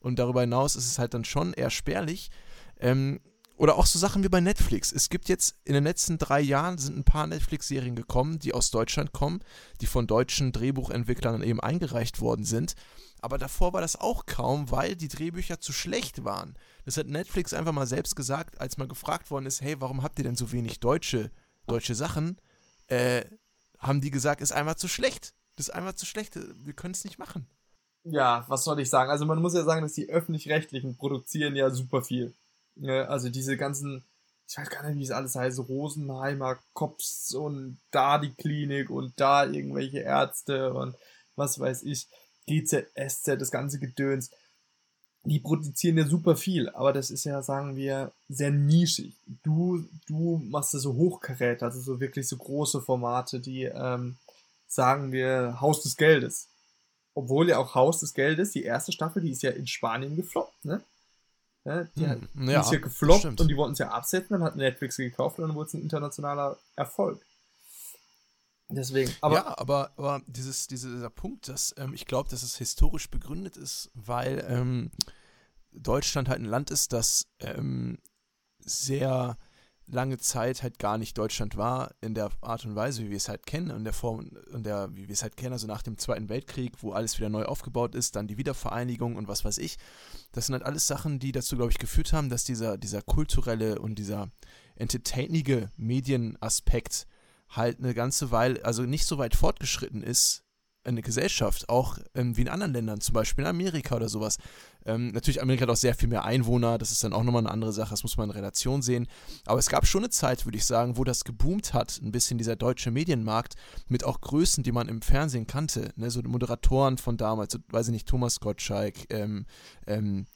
Und darüber hinaus ist es halt dann schon eher spärlich. Ähm, oder auch so Sachen wie bei Netflix. Es gibt jetzt in den letzten drei Jahren sind ein paar Netflix-Serien gekommen, die aus Deutschland kommen, die von deutschen Drehbuchentwicklern eben eingereicht worden sind. Aber davor war das auch kaum, weil die Drehbücher zu schlecht waren. Das hat Netflix einfach mal selbst gesagt, als mal gefragt worden ist, hey, warum habt ihr denn so wenig deutsche, deutsche Sachen? Äh, haben die gesagt, ist einfach zu schlecht. Das ist einfach zu schlecht. Wir können es nicht machen. ja, was soll ich sagen? Also man muss ja sagen, dass die öffentlich-rechtlichen produzieren ja super viel. Also diese ganzen, ich weiß gar nicht, wie es alles heißt, Rosenheimer Cops und da die Klinik und da irgendwelche Ärzte und was weiß ich, GZSZ, das ganze Gedöns. Die produzieren ja super viel, aber das ist ja, sagen wir, sehr nischig. Du, du machst das so hochkarät, also so wirklich so große Formate, die, ähm, sagen wir, Haus des Geldes obwohl ja auch Haus des Geldes, die erste Staffel, die ist ja in Spanien gefloppt, ne? Ja, die, hm, hat, die ja, ist ja gefloppt und die wollten es ja absetzen, dann hat Netflix gekauft und dann wurde es ein internationaler Erfolg. Deswegen, aber. Ja, aber, aber dieses, dieser Punkt, dass ähm, ich glaube, dass es historisch begründet ist, weil ähm, Deutschland halt ein Land ist, das ähm, sehr lange Zeit halt gar nicht Deutschland war, in der Art und Weise, wie wir es halt kennen, in der Form, in der, wie wir es halt kennen, also nach dem Zweiten Weltkrieg, wo alles wieder neu aufgebaut ist, dann die Wiedervereinigung und was weiß ich. Das sind halt alles Sachen, die dazu, glaube ich, geführt haben, dass dieser, dieser kulturelle und dieser entertainige Medienaspekt halt eine ganze Weile, also nicht so weit fortgeschritten ist eine Gesellschaft, auch ähm, wie in anderen Ländern, zum Beispiel in Amerika oder sowas. Ähm, natürlich, Amerika hat auch sehr viel mehr Einwohner, das ist dann auch nochmal eine andere Sache, das muss man in Relation sehen. Aber es gab schon eine Zeit, würde ich sagen, wo das geboomt hat, ein bisschen dieser deutsche Medienmarkt, mit auch Größen, die man im Fernsehen kannte. Ne? So Moderatoren von damals, so, weiß ich nicht, Thomas Gottschalk, ähm, ähm,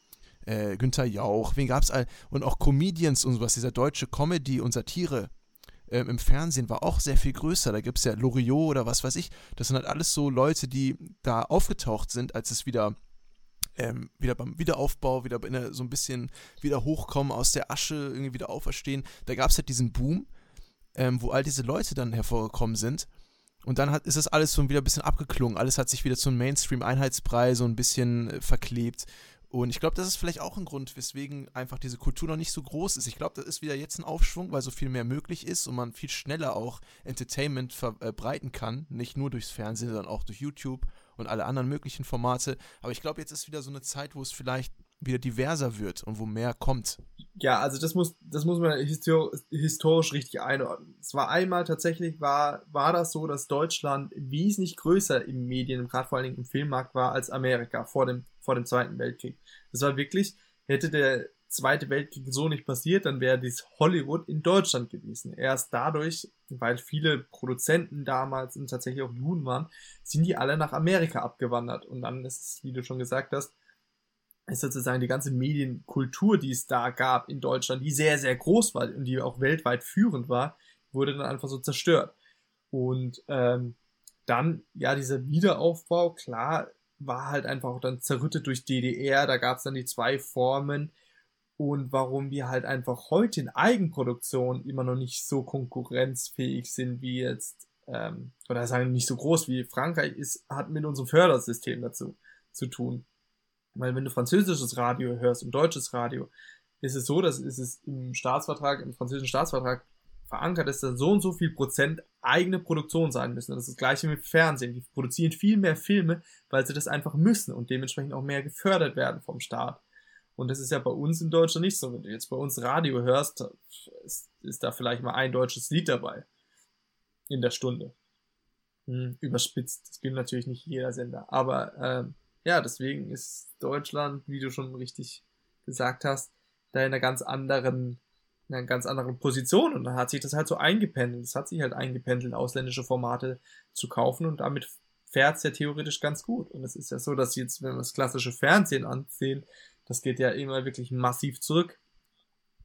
äh, Günther Jauch, wen gab es all, und auch Comedians und sowas, dieser deutsche Comedy und Satire ähm, im Fernsehen war auch sehr viel größer. Da gibt es ja Loriot oder was weiß ich. Das sind halt alles so Leute, die da aufgetaucht sind, als es wieder ähm, wieder beim Wiederaufbau, wieder in so ein bisschen wieder hochkommen aus der Asche, irgendwie wieder auferstehen. Da gab es halt diesen Boom, ähm, wo all diese Leute dann hervorgekommen sind. Und dann hat, ist das alles so wieder ein bisschen abgeklungen. Alles hat sich wieder zum Mainstream-Einheitsbrei so ein bisschen äh, verklebt. Und ich glaube, das ist vielleicht auch ein Grund, weswegen einfach diese Kultur noch nicht so groß ist. Ich glaube, das ist wieder jetzt ein Aufschwung, weil so viel mehr möglich ist und man viel schneller auch Entertainment verbreiten kann. Nicht nur durchs Fernsehen, sondern auch durch YouTube und alle anderen möglichen Formate. Aber ich glaube, jetzt ist wieder so eine Zeit, wo es vielleicht wieder diverser wird und wo mehr kommt. Ja, also das muss, das muss man historisch richtig einordnen. Es war einmal tatsächlich, war, war das so, dass Deutschland wesentlich größer im Medien, gerade vor allen Dingen im Filmmarkt war, als Amerika vor dem, vor dem Zweiten Weltkrieg. Das war wirklich, hätte der Zweite Weltkrieg so nicht passiert, dann wäre dies Hollywood in Deutschland gewesen. Erst dadurch, weil viele Produzenten damals und tatsächlich auch Juden waren, sind die alle nach Amerika abgewandert. Und dann ist es, wie du schon gesagt hast, ist sozusagen die ganze Medienkultur, die es da gab in Deutschland, die sehr, sehr groß war und die auch weltweit führend war, wurde dann einfach so zerstört. Und ähm, dann, ja, dieser Wiederaufbau, klar, war halt einfach auch dann zerrüttet durch DDR, da gab es dann die zwei Formen und warum wir halt einfach heute in Eigenproduktion immer noch nicht so konkurrenzfähig sind wie jetzt, ähm, oder sagen nicht so groß wie Frankreich ist, hat mit unserem Fördersystem dazu zu tun. Weil wenn du französisches Radio hörst und deutsches Radio, ist es so, dass ist es im Staatsvertrag, im französischen Staatsvertrag verankert ist, dass so und so viel Prozent eigene Produktion sein müssen. das ist das gleiche mit Fernsehen. Die produzieren viel mehr Filme, weil sie das einfach müssen und dementsprechend auch mehr gefördert werden vom Staat. Und das ist ja bei uns in Deutschland nicht so. Wenn du jetzt bei uns Radio hörst, ist, ist da vielleicht mal ein deutsches Lied dabei. In der Stunde. Hm, überspitzt. Das gilt natürlich nicht jeder Sender. Aber ähm, ja, deswegen ist Deutschland, wie du schon richtig gesagt hast, da in einer ganz anderen, in einer ganz anderen Position und da hat sich das halt so eingependelt. Es hat sich halt eingependelt, ausländische Formate zu kaufen und damit fährt es ja theoretisch ganz gut. Und es ist ja so, dass jetzt, wenn wir das klassische Fernsehen ansehen, das geht ja immer wirklich massiv zurück.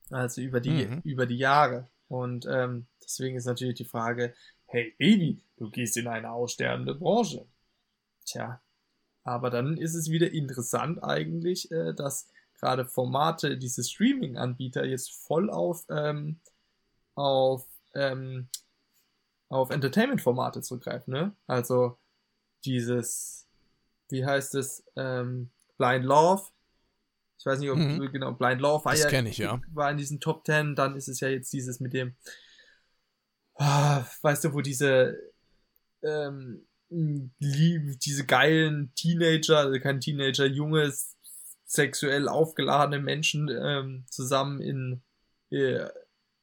Also über die, mhm. über die Jahre. Und ähm, deswegen ist natürlich die Frage, hey Baby, du gehst in eine aussterbende Branche. Tja, aber dann ist es wieder interessant eigentlich, äh, dass gerade Formate, diese Streaming-Anbieter jetzt voll auf, ähm, auf, ähm, auf Entertainment-Formate zurückgreifen, ne? Also dieses, wie heißt es, ähm, Blind Love. Ich weiß nicht, ob mhm. genau, Blind Love war das ja, ich, ja, war in diesen Top Ten, dann ist es ja jetzt dieses mit dem, ah, weißt du, wo diese ähm, diese geilen Teenager, also kein Teenager, junges, sexuell aufgeladene Menschen ähm, zusammen in, äh,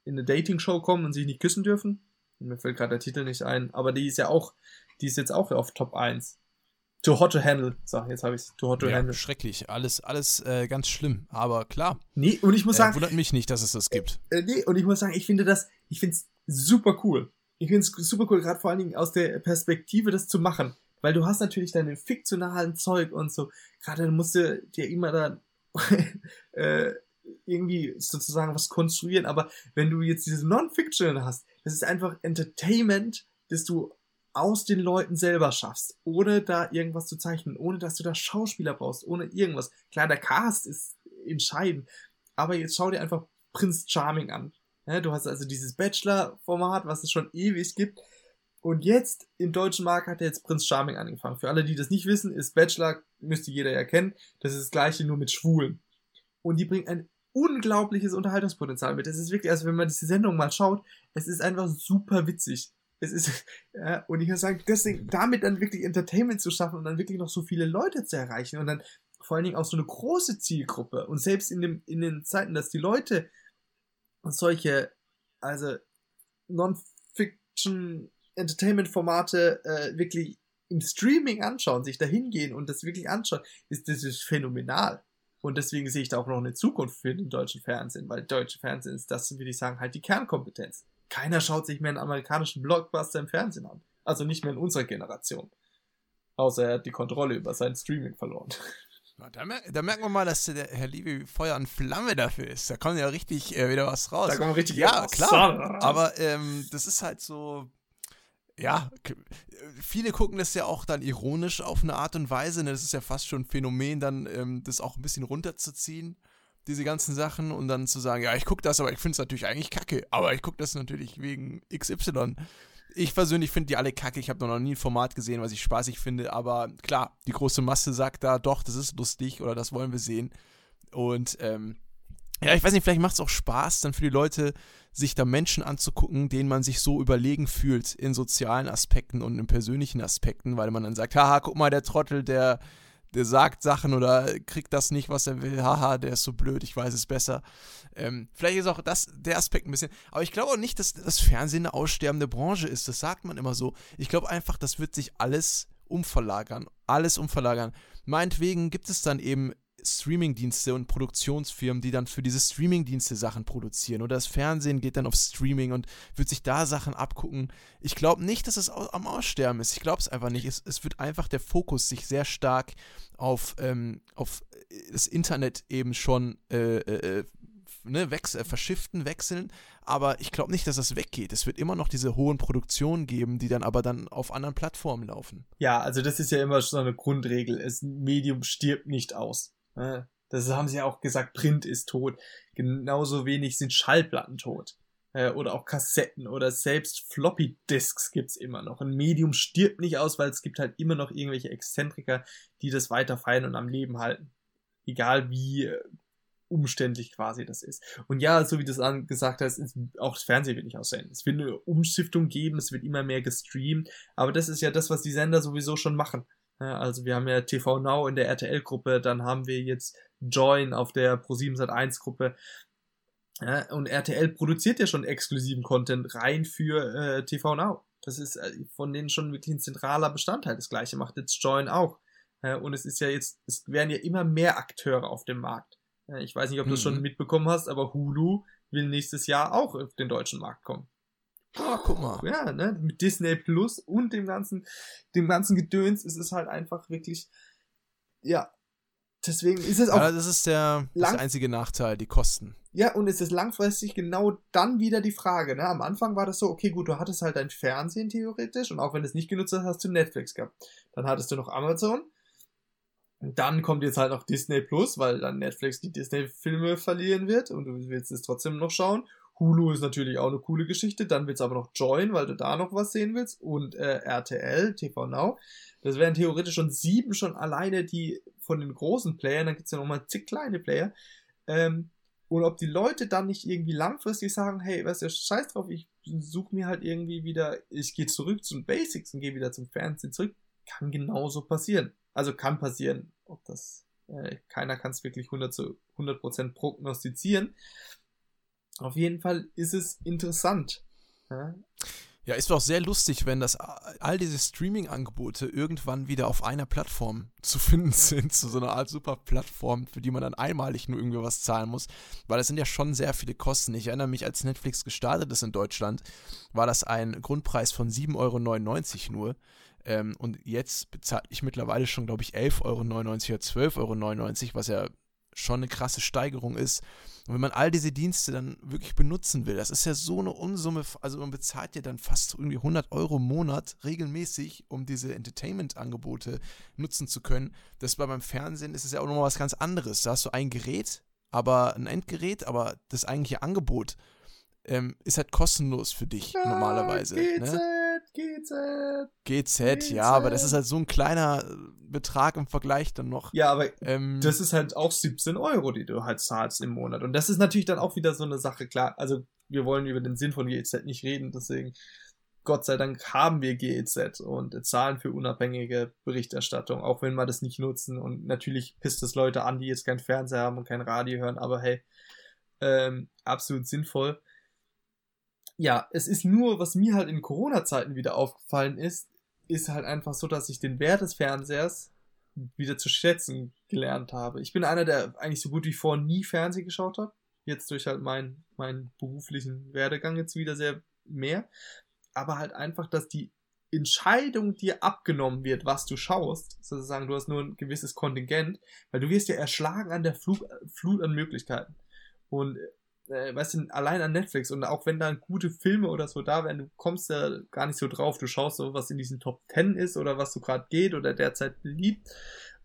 in eine Dating-Show kommen und sich nicht küssen dürfen. Mir fällt gerade der Titel nicht ein, aber die ist ja auch, die ist jetzt auch auf Top 1. too hot to handle. So, jetzt habe ich es. Too hot to ja, handle. Schrecklich. Alles, alles äh, ganz schlimm. Aber klar. Nee, und ich muss Äh, sagen, wundert mich nicht, dass es das gibt. äh, nee, und ich muss sagen, ich finde das, ich finde es super cool. Ich finde es super cool, gerade vor allen Dingen aus der Perspektive, das zu machen. Weil du hast natürlich deine fiktionalen Zeug und so. Gerade musst du dir immer dann äh, irgendwie sozusagen was konstruieren. Aber wenn du jetzt diese Non-Fiction hast, das ist einfach Entertainment, das du aus den Leuten selber schaffst, ohne da irgendwas zu zeichnen, ohne dass du da Schauspieler brauchst, ohne irgendwas. Klar, der Cast ist entscheidend, aber jetzt schau dir einfach Prince Charming an. Ja, du hast also dieses Bachelor-Format, was es schon ewig gibt. Und jetzt im deutschen Markt hat er jetzt Prince Charming angefangen. Für alle, die das nicht wissen, ist Bachelor, müsste jeder ja kennen, das ist das gleiche nur mit Schwulen. Und die bringen ein unglaubliches Unterhaltungspotenzial mit. Es ist wirklich, also wenn man diese Sendung mal schaut, es ist einfach super witzig. Es ist, ja, und ich muss sagen, deswegen, damit dann wirklich Entertainment zu schaffen und dann wirklich noch so viele Leute zu erreichen und dann vor allen Dingen auch so eine große Zielgruppe und selbst in, dem, in den Zeiten, dass die Leute solche, also Non-Fiction Entertainment-Formate äh, wirklich im Streaming anschauen, sich da hingehen und das wirklich anschauen, ist das ist phänomenal. Und deswegen sehe ich da auch noch eine Zukunft für den deutschen Fernsehen, weil deutsche Fernsehen ist das, würde ich sagen, halt die Kernkompetenz. Keiner schaut sich mehr einen amerikanischen Blockbuster im Fernsehen an. Also nicht mehr in unserer Generation. Außer er hat die Kontrolle über sein Streaming verloren. Da, mer da merkt man mal, dass der Herr Liebe Feuer und Flamme dafür ist. Da kommt ja richtig äh, wieder was raus. Da kommt richtig ja, was klar. raus. Aber ähm, das ist halt so. Ja, k- viele gucken das ja auch dann ironisch auf eine Art und Weise. Ne? Das ist ja fast schon ein Phänomen, dann ähm, das auch ein bisschen runterzuziehen, diese ganzen Sachen, und dann zu sagen, ja, ich gucke das, aber ich finde es natürlich eigentlich kacke. Aber ich gucke das natürlich wegen XY. Ich persönlich finde die alle kacke. Ich habe noch nie ein Format gesehen, was ich spaßig finde. Aber klar, die große Masse sagt da, doch, das ist lustig oder das wollen wir sehen. Und ähm, ja, ich weiß nicht, vielleicht macht es auch Spaß, dann für die Leute, sich da Menschen anzugucken, denen man sich so überlegen fühlt in sozialen Aspekten und in persönlichen Aspekten, weil man dann sagt, haha, guck mal, der Trottel, der, der sagt Sachen oder kriegt das nicht, was er will, haha, der ist so blöd, ich weiß es besser. Ähm, vielleicht ist auch das der Aspekt ein bisschen, aber ich glaube auch nicht, dass das Fernsehen eine aussterbende Branche ist, das sagt man immer so. Ich glaube einfach, das wird sich alles umverlagern, alles umverlagern. Meinetwegen gibt es dann eben Streamingdienste und Produktionsfirmen, die dann für diese Streamingdienste Sachen produzieren. Oder das Fernsehen geht dann auf Streaming und wird sich da Sachen abgucken. Ich glaube nicht, dass es am Aussterben ist. Ich glaube es einfach nicht. Es, es wird einfach der Fokus sich sehr stark auf, ähm, auf das Internet eben schon äh, äh, ne, wechsel, äh, verschiften, wechseln. Aber ich glaube nicht, dass das weggeht. Es wird immer noch diese hohen Produktionen geben, die dann aber dann auf anderen Plattformen laufen. Ja, also das ist ja immer so eine Grundregel. Es, Medium stirbt nicht aus. Ne? Das haben sie ja auch gesagt, Print ist tot. Genauso wenig sind Schallplatten tot. Äh, Oder auch Kassetten oder selbst Floppy Disks gibt's immer noch. Ein Medium stirbt nicht aus, weil es gibt halt immer noch irgendwelche Exzentriker, die das weiter feiern und am Leben halten. Egal wie äh, umständlich quasi das ist. Und ja, so wie du es gesagt hast, ist, auch das Fernsehen wird nicht aussehen. Es wird eine Umschiftung geben, es wird immer mehr gestreamt, aber das ist ja das, was die Sender sowieso schon machen. Ja, also wir haben ja TV Now in der RTL-Gruppe, dann haben wir jetzt Join auf der Pro7 Sat1-Gruppe. Ja, und RTL produziert ja schon exklusiven Content rein für äh, TV Now. Das ist äh, von denen schon wirklich ein zentraler Bestandteil. Das gleiche macht jetzt Join auch. Äh, und es ist ja jetzt, es werden ja immer mehr Akteure auf dem Markt. Ich weiß nicht, ob du es Mhm. schon mitbekommen hast, aber Hulu will nächstes Jahr auch auf den deutschen Markt kommen. Ah, guck mal. Ja, ne, mit Disney Plus und dem ganzen, dem ganzen Gedöns ist es halt einfach wirklich, ja, deswegen ist es auch, Ja, das ist der, das ist lang- der einzige Nachteil, die Kosten. ja, und es ist langfristig genau dann wieder die Frage, ne, am Anfang war das so, okay, gut, du hattest halt dein Fernsehen theoretisch und auch wenn du es nicht genutzt hast, hast du Netflix gehabt. Dann hattest du noch Amazon. Und dann kommt jetzt halt noch Disney Plus, weil dann Netflix die Disney-Filme verlieren wird und du willst es trotzdem noch schauen. Hulu ist natürlich auch eine coole Geschichte. Dann willst du aber noch Join, weil du da noch was sehen willst. Und äh, RTL, TV Now. Das wären theoretisch schon sieben schon alleine die von den großen Playern. Dann gibt's ja nochmal zig kleine Player. Ähm, und ob die Leute dann nicht irgendwie langfristig sagen, hey, weißt du, scheiß drauf, ich suche mir halt irgendwie wieder, ich gehe zurück zu den Basics und gehe wieder zum Fernsehen zurück, kann genauso passieren. Also kann passieren. Ob das, äh, keiner kann es wirklich 100 zu 100% prognostizieren. Auf jeden Fall ist es interessant. Ja? Ja, ist auch sehr lustig, wenn das all diese Streaming-Angebote irgendwann wieder auf einer Plattform zu finden sind, zu so einer Art Super-Plattform, für die man dann einmalig nur irgendwie was zahlen muss, weil das sind ja schon sehr viele Kosten. Ich erinnere mich, als Netflix gestartet ist in Deutschland, war das ein Grundpreis von 7,99 Euro nur. Ähm, und jetzt bezahle ich mittlerweile schon, glaube ich, 11,99 Euro oder 12,99 Euro, was ja schon eine krasse Steigerung ist. Und wenn man all diese Dienste dann wirklich benutzen will, das ist ja so eine Unsumme, also man bezahlt ja dann fast irgendwie 100 Euro im Monat regelmäßig, um diese Entertainment-Angebote nutzen zu können. Das bei beim Fernsehen ist es ja auch nochmal was ganz anderes. Da hast du ein Gerät, aber ein Endgerät, aber das eigentliche Angebot ähm, ist halt kostenlos für dich ja, normalerweise. Ne? GZ, GZ. GZ, ja, aber das ist halt so ein kleiner äh, Betrag im Vergleich dann noch. Ja, aber ähm, das ist halt auch 17 Euro, die du halt zahlst im Monat. Und das ist natürlich dann auch wieder so eine Sache, klar. Also, wir wollen über den Sinn von GEZ nicht reden, deswegen, Gott sei Dank haben wir GEZ und zahlen für unabhängige Berichterstattung, auch wenn wir das nicht nutzen. Und natürlich pisst es Leute an, die jetzt kein Fernseher haben und kein Radio hören, aber hey, ähm, absolut sinnvoll ja, es ist nur, was mir halt in Corona-Zeiten wieder aufgefallen ist, ist halt einfach so, dass ich den Wert des Fernsehers wieder zu schätzen gelernt habe. Ich bin einer, der eigentlich so gut wie vor nie Fernsehen geschaut hat. Jetzt durch halt meinen meinen beruflichen Werdegang jetzt wieder sehr mehr. Aber halt einfach, dass die Entscheidung dir abgenommen wird, was du schaust, sozusagen, du hast nur ein gewisses Kontingent, weil du wirst ja erschlagen an der Flut, Flut an Möglichkeiten. Und äh, weißt du, allein an Netflix und auch wenn da gute Filme oder so da wären, du kommst ja gar nicht so drauf. Du schaust so, was in diesen Top 10 ist oder was so gerade geht oder derzeit beliebt.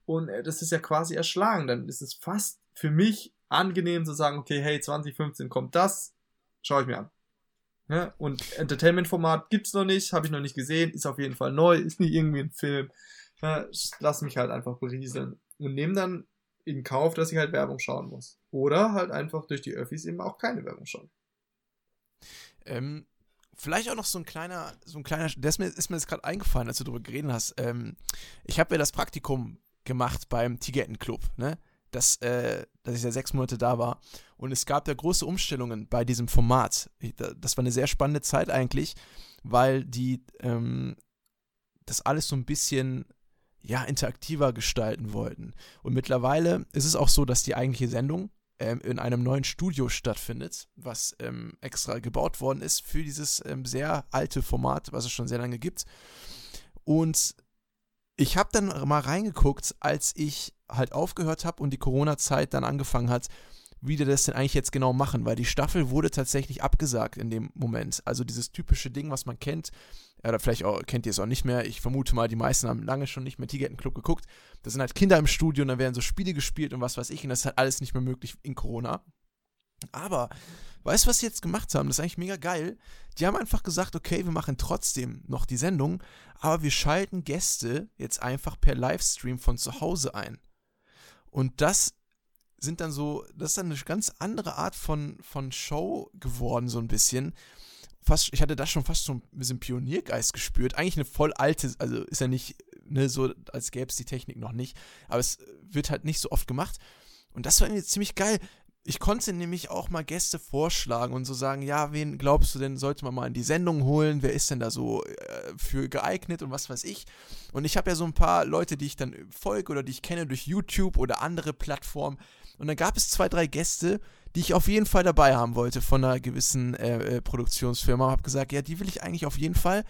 Und äh, das ist ja quasi erschlagen. Dann ist es fast für mich angenehm zu sagen, okay, hey, 2015 kommt das, schaue ich mir an. Ja, und Entertainment-Format gibt's noch nicht, habe ich noch nicht gesehen, ist auf jeden Fall neu, ist nicht irgendwie ein Film. Ja, lass mich halt einfach berieseln. Und nehme dann in Kauf, dass ich halt Werbung schauen muss. Oder halt einfach durch die Öffis eben auch keine Werbung schauen. Ähm, vielleicht auch noch so ein kleiner, so ein kleiner, das ist mir, jetzt gerade eingefallen, als du darüber geredet hast. Ähm, ich habe ja das Praktikum gemacht beim Tigeretten-Club, ne? Das, äh, dass ich ja sechs Monate da war. Und es gab ja große Umstellungen bei diesem Format. Das war eine sehr spannende Zeit eigentlich, weil die ähm, das alles so ein bisschen ja, interaktiver gestalten wollten. Und mittlerweile ist es auch so, dass die eigentliche Sendung ähm, in einem neuen Studio stattfindet, was ähm, extra gebaut worden ist für dieses ähm, sehr alte Format, was es schon sehr lange gibt. Und ich habe dann mal reingeguckt, als ich halt aufgehört habe und die Corona-Zeit dann angefangen hat, wie die das denn eigentlich jetzt genau machen, weil die Staffel wurde tatsächlich abgesagt in dem Moment. Also dieses typische Ding, was man kennt, oder vielleicht auch, kennt ihr es auch nicht mehr. Ich vermute mal, die meisten haben lange schon nicht mehr Tigeretten-Club geguckt. Da sind halt Kinder im Studio und dann werden so Spiele gespielt und was weiß ich. Und das ist halt alles nicht mehr möglich in Corona. Aber, weißt du, was sie jetzt gemacht haben? Das ist eigentlich mega geil. Die haben einfach gesagt, okay, wir machen trotzdem noch die Sendung, aber wir schalten Gäste jetzt einfach per Livestream von zu Hause ein. Und das sind dann so, das ist dann eine ganz andere Art von, von Show geworden, so ein bisschen fast, ich hatte da schon fast so ein bisschen Pioniergeist gespürt. Eigentlich eine voll alte, also ist ja nicht ne, so, als gäbe es die Technik noch nicht, aber es wird halt nicht so oft gemacht. Und das war irgendwie ziemlich geil. Ich konnte nämlich auch mal Gäste vorschlagen und so sagen, ja, wen glaubst du denn, sollte man mal in die Sendung holen? Wer ist denn da so äh, für geeignet und was weiß ich? Und ich habe ja so ein paar Leute, die ich dann folge oder die ich kenne durch YouTube oder andere Plattformen. Und dann gab es zwei, drei Gäste, die ich auf jeden Fall dabei haben wollte von einer gewissen äh, äh, Produktionsfirma. Habe gesagt, ja, die will ich eigentlich auf jeden Fall.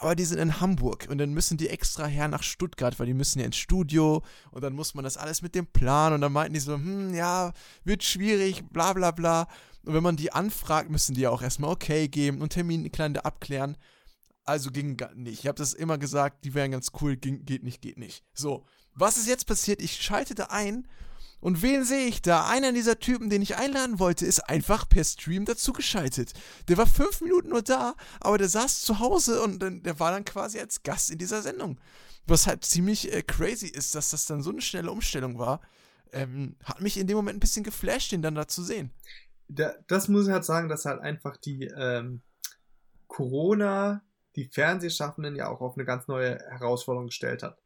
Aber die sind in Hamburg und dann müssen die extra her nach Stuttgart, weil die müssen ja ins Studio und dann muss man das alles mit dem Plan und dann meinten die so, hm, ja, wird schwierig, bla bla bla. Und wenn man die anfragt, müssen die ja auch erstmal okay geben und Termin klein abklären. Also ging nicht. Ich habe das immer gesagt, die wären ganz cool, ging, geht nicht, geht nicht. So, was ist jetzt passiert? Ich schaltete ein und wen sehe ich da? Einer dieser Typen, den ich einladen wollte, ist einfach per Stream dazugeschaltet. Der war fünf Minuten nur da, aber der saß zu Hause und der war dann quasi als Gast in dieser Sendung. Was halt ziemlich äh, crazy ist, dass das dann so eine schnelle Umstellung war. Ähm, hat mich in dem Moment ein bisschen geflasht, den dann da zu sehen. Da, das muss ich halt sagen, dass halt einfach die ähm, Corona die Fernsehschaffenden ja auch auf eine ganz neue Herausforderung gestellt hat.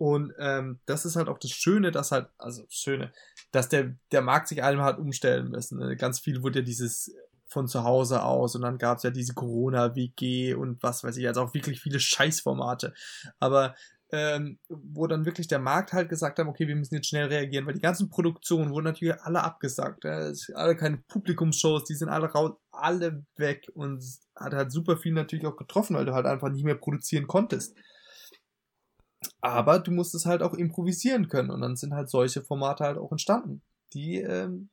Und ähm, das ist halt auch das Schöne, dass halt, also Schöne, dass der, der Markt sich allem hat umstellen müssen. Ne? Ganz viel wurde ja dieses von zu Hause aus und dann gab es ja diese Corona-WG und was weiß ich, also auch wirklich viele Scheißformate. Aber ähm, wo dann wirklich der Markt halt gesagt hat, okay, wir müssen jetzt schnell reagieren, weil die ganzen Produktionen wurden natürlich alle abgesagt. Ja, alle keine Publikumsshows, die sind alle raus, alle weg und hat halt super viel natürlich auch getroffen, weil du halt einfach nicht mehr produzieren konntest. Aber du musstest halt auch improvisieren können und dann sind halt solche Formate halt auch entstanden, die ähm,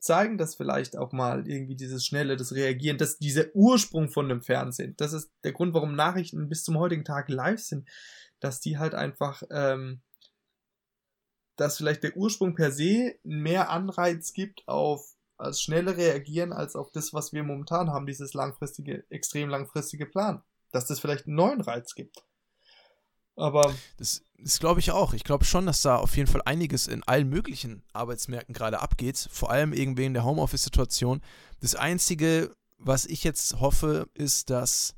zeigen das vielleicht auch mal irgendwie dieses schnelle, das Reagieren, dass dieser Ursprung von dem Fernsehen, das ist der Grund, warum Nachrichten bis zum heutigen Tag live sind, dass die halt einfach, ähm, dass vielleicht der Ursprung per se mehr Anreiz gibt auf als schnelle Reagieren als auf das, was wir momentan haben, dieses langfristige, extrem langfristige Plan. Dass das vielleicht einen neuen Reiz gibt. Aber. Das, das glaube ich auch. Ich glaube schon, dass da auf jeden Fall einiges in allen möglichen Arbeitsmärkten gerade abgeht. Vor allem irgendwie in der Homeoffice-Situation. Das Einzige, was ich jetzt hoffe, ist, dass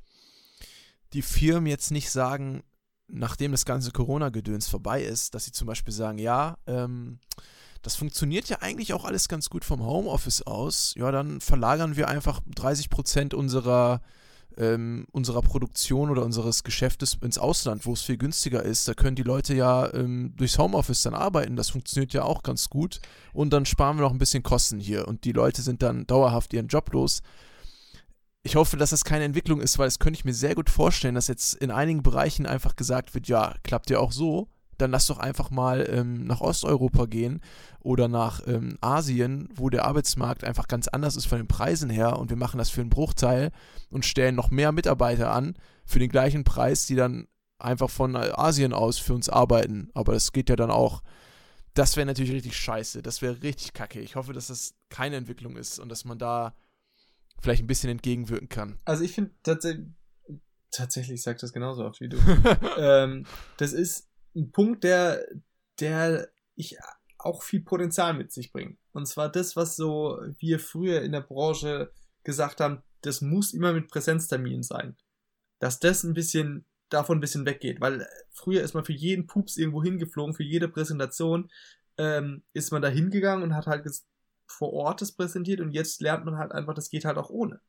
die Firmen jetzt nicht sagen, nachdem das ganze Corona-Gedöns vorbei ist, dass sie zum Beispiel sagen, ja, ähm, das funktioniert ja eigentlich auch alles ganz gut vom Homeoffice aus. Ja, dann verlagern wir einfach 30 Prozent unserer ähm, unserer Produktion oder unseres Geschäftes ins Ausland, wo es viel günstiger ist. Da können die Leute ja ähm, durchs Homeoffice dann arbeiten. Das funktioniert ja auch ganz gut. Und dann sparen wir noch ein bisschen Kosten hier. Und die Leute sind dann dauerhaft ihren Job los. Ich hoffe, dass das keine Entwicklung ist, weil das könnte ich mir sehr gut vorstellen, dass jetzt in einigen Bereichen einfach gesagt wird, ja, klappt ja auch so dann lass doch einfach mal ähm, nach Osteuropa gehen oder nach ähm, Asien, wo der Arbeitsmarkt einfach ganz anders ist von den Preisen her und wir machen das für einen Bruchteil und stellen noch mehr Mitarbeiter an für den gleichen Preis, die dann einfach von Asien aus für uns arbeiten. Aber das geht ja dann auch. Das wäre natürlich richtig scheiße. Das wäre richtig kacke. Ich hoffe, dass das keine Entwicklung ist und dass man da vielleicht ein bisschen entgegenwirken kann. Also ich finde tatsächlich, tatsächlich sagt das genauso oft wie du. ähm, das ist ein Punkt, der, der ich auch viel Potenzial mit sich bringt. Und zwar das, was so wir früher in der Branche gesagt haben, das muss immer mit Präsenzterminen sein. Dass das ein bisschen davon ein bisschen weggeht, weil früher ist man für jeden Pups irgendwo hingeflogen, für jede Präsentation ähm, ist man da hingegangen und hat halt vor Ort das präsentiert und jetzt lernt man halt einfach, das geht halt auch ohne.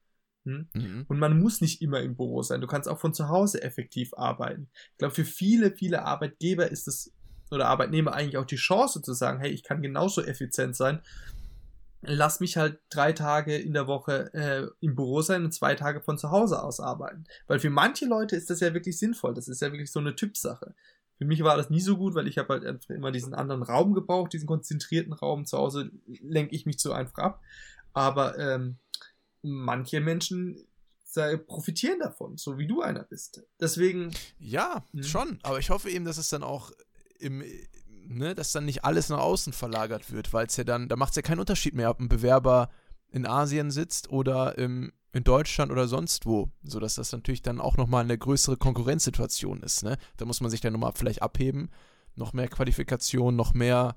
Hm? Mhm. Und man muss nicht immer im Büro sein. Du kannst auch von zu Hause effektiv arbeiten. Ich glaube, für viele, viele Arbeitgeber ist es oder Arbeitnehmer eigentlich auch die Chance zu sagen, hey, ich kann genauso effizient sein. Lass mich halt drei Tage in der Woche äh, im Büro sein und zwei Tage von zu Hause aus arbeiten. Weil für manche Leute ist das ja wirklich sinnvoll. Das ist ja wirklich so eine Typsache. Für mich war das nie so gut, weil ich habe halt einfach immer diesen anderen Raum gebraucht, diesen konzentrierten Raum. Zu Hause lenke ich mich zu einfach ab. Aber ähm, manche Menschen sei, profitieren davon, so wie du einer bist. Deswegen. Ja, mh. schon. Aber ich hoffe eben, dass es dann auch im, ne, dass dann nicht alles nach außen verlagert wird, weil es ja dann, da macht es ja keinen Unterschied mehr, ob ein Bewerber in Asien sitzt oder im, in Deutschland oder sonst wo, sodass das natürlich dann auch nochmal eine größere Konkurrenzsituation ist. Ne? Da muss man sich dann nochmal vielleicht abheben, noch mehr Qualifikation, noch mehr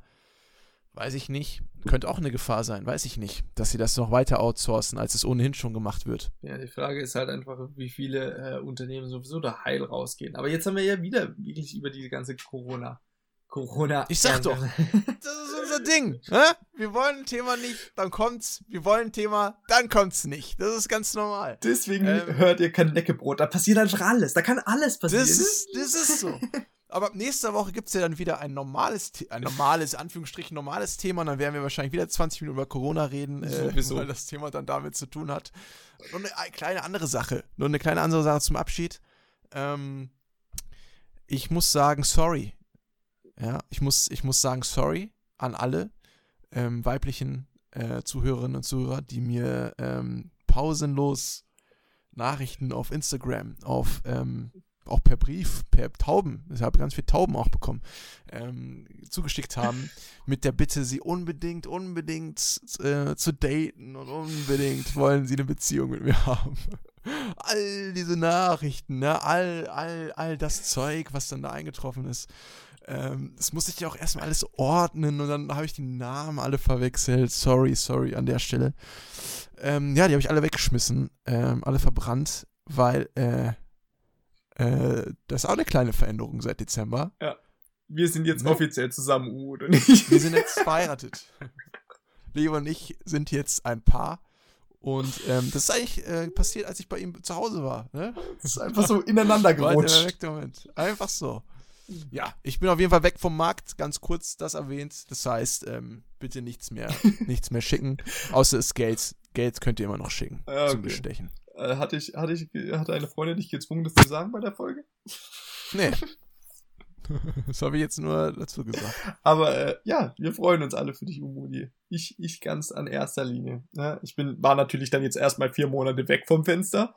Weiß ich nicht. Könnte auch eine Gefahr sein, weiß ich nicht, dass sie das noch weiter outsourcen, als es ohnehin schon gemacht wird. Ja, die Frage ist halt einfach, wie viele äh, Unternehmen sowieso da heil rausgehen. Aber jetzt haben wir ja wieder wirklich über diese ganze Corona. Corona. Ich sag doch, das ist unser Ding. Hä? Wir wollen ein Thema nicht, dann kommt's. Wir wollen ein Thema, dann kommt's nicht. Das ist ganz normal. Deswegen ähm, hört ihr kein Neckebrot. Da passiert einfach alles. Da kann alles passieren. Das ist, das ist so. Aber nächste Woche gibt es ja dann wieder ein normales, ein normales, Anführungsstrichen normales Thema. Und dann werden wir wahrscheinlich wieder 20 Minuten über Corona reden, äh, weil das Thema dann damit zu tun hat. Und eine kleine andere Sache, nur eine kleine andere Sache zum Abschied. Ähm, ich muss sagen, sorry. Ja, ich muss, ich muss sagen, sorry an alle ähm, weiblichen äh, Zuhörerinnen und Zuhörer, die mir ähm, pausenlos Nachrichten auf Instagram, auf ähm, auch per Brief, per Tauben, ich habe ganz viele Tauben auch bekommen, ähm, zugeschickt haben, mit der Bitte, sie unbedingt, unbedingt äh, zu daten und unbedingt wollen sie eine Beziehung mit mir haben. all diese Nachrichten, ne? all, all, all das Zeug, was dann da eingetroffen ist. Ähm, das musste ich ja auch erstmal alles ordnen und dann habe ich die Namen alle verwechselt. Sorry, sorry an der Stelle. Ähm, ja, die habe ich alle weggeschmissen, ähm, alle verbrannt, weil, äh, äh, das ist auch eine kleine Veränderung seit Dezember. Ja. Wir sind jetzt ne? offiziell zusammen, Uwe und ich. Wir sind jetzt verheiratet. Leo und ich sind jetzt ein Paar Und ähm, das ist eigentlich äh, passiert, als ich bei ihm zu Hause war. Ne? Das ist einfach so ineinander gerutscht. Moment. Einfach so. Ja, ich bin auf jeden Fall weg vom Markt, ganz kurz das erwähnt. Das heißt, ähm, bitte nichts mehr, nichts mehr schicken. Außer das Geld. Geld könnt ihr immer noch schicken Ja, okay. zum Bestechen. Äh, hatte, ich, hatte, ich, hatte eine Freundin dich gezwungen, das zu sagen bei der Folge? Nee. das habe ich jetzt nur dazu gesagt. Aber äh, ja, wir freuen uns alle für dich, Umudi. Ich, ich ganz an erster Linie. Ne? Ich bin, war natürlich dann jetzt erstmal vier Monate weg vom Fenster.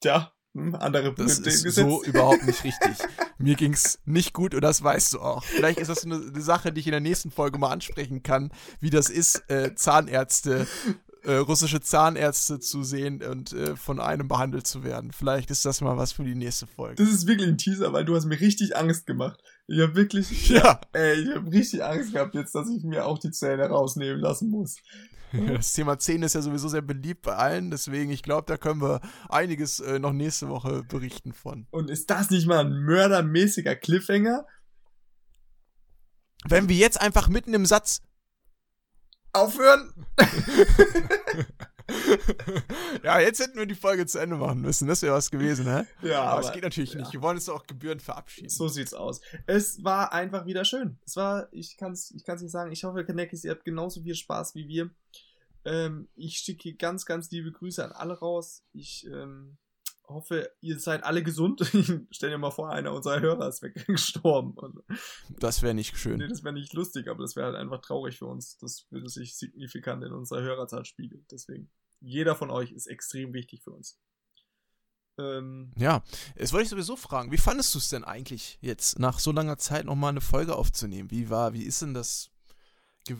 Tja, hm, andere Das ist so überhaupt nicht richtig. Mir ging's nicht gut und das weißt du auch. Vielleicht ist das eine, eine Sache, die ich in der nächsten Folge mal ansprechen kann, wie das ist, äh, Zahnärzte, äh, russische Zahnärzte zu sehen und äh, von einem behandelt zu werden. Vielleicht ist das mal was für die nächste Folge. Das ist wirklich ein Teaser, weil du hast mir richtig Angst gemacht. Ich habe wirklich, Ja, ey, ich habe richtig Angst gehabt jetzt, dass ich mir auch die Zähne rausnehmen lassen muss. das Thema Zähne ist ja sowieso sehr beliebt bei allen, deswegen ich glaube, da können wir einiges äh, noch nächste Woche berichten von. Und ist das nicht mal ein mördermäßiger Cliffhanger? Wenn wir jetzt einfach mitten im Satz Aufhören? ja, jetzt hätten wir die Folge zu Ende machen müssen. Das wäre was gewesen, hä? Ja, Aber, es geht natürlich nicht. Wir wollen es auch gebührend verabschieden. So sieht's aus. Es war einfach wieder schön. Es war, ich kann's, ich kann's nicht sagen. Ich hoffe, Kanekis, ihr habt genauso viel Spaß wie wir. Ähm, ich schicke ganz, ganz liebe Grüße an alle raus. Ich ähm, hoffe, ihr seid alle gesund. Stell dir mal vor, einer unserer Hörer ist weggestorben. Das wäre nicht schön. nee, das wäre nicht lustig, aber das wäre halt einfach traurig für uns. Das würde sich signifikant in unserer Hörerzahl spiegeln. Deswegen, jeder von euch ist extrem wichtig für uns. Ähm, Ja, jetzt wollte ich sowieso fragen, wie fandest du es denn eigentlich jetzt nach so langer Zeit nochmal eine Folge aufzunehmen? Wie war, wie ist denn das?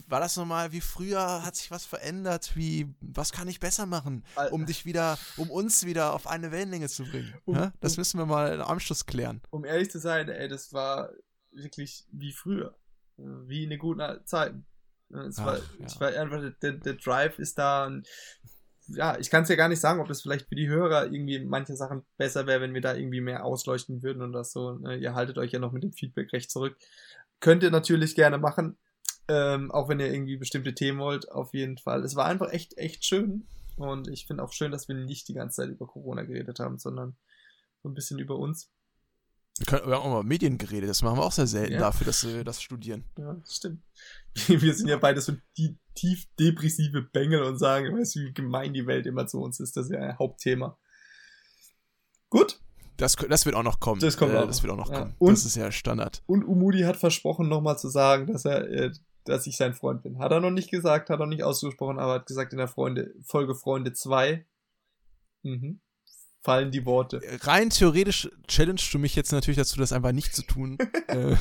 War das nochmal wie früher? Hat sich was verändert? Wie, was kann ich besser machen, um dich wieder, um uns wieder auf eine Wellenlänge zu bringen? Um- Hä? Das um- müssen wir mal im Anschluss klären. um ehrlich zu sein, ey, das war wirklich wie früher. Wie in den guten alten Zeiten. Äh, Es Ach, war, ja. war einfach, der, der Drive ist da. Und, ja, ich kann es ja gar nicht sagen, ob das vielleicht für die Hörer irgendwie manche Sachen besser wäre, wenn wir da irgendwie mehr ausleuchten würden und das so. Ne? Ihr haltet euch ja noch mit dem Feedback recht zurück. Könnt ihr natürlich gerne machen. Ähm, auch wenn ihr irgendwie bestimmte Themen wollt, auf jeden Fall. Es war einfach echt, echt schön. Und ich finde auch schön, dass wir nicht die ganze Zeit über Corona geredet haben, sondern so ein bisschen über uns. Wir, können, wir haben auch mal Medien geredet, das machen wir auch sehr selten Ja. dafür, dass wir das studieren. Ja, das stimmt. Wir sind ja beide so die tief depressive Bengel und sagen, weißt du, wie gemein die Welt immer zu uns ist. Das ist ja ein Hauptthema. Gut. Das, das wird auch noch kommen. Das kommt auch das wird auch noch Ja. kommen. Und- das ist ja Standard. Und Umudi hat versprochen, nochmal zu sagen, dass er, äh, dass ich sein Freund bin. Hat er noch nicht gesagt, hat er noch nicht ausgesprochen, aber hat gesagt in der Freunde, Folge Freunde 2. Mhm. Fallen die Worte. rein theoretisch challengest du mich jetzt natürlich dazu, das einfach nicht zu tun. Äh,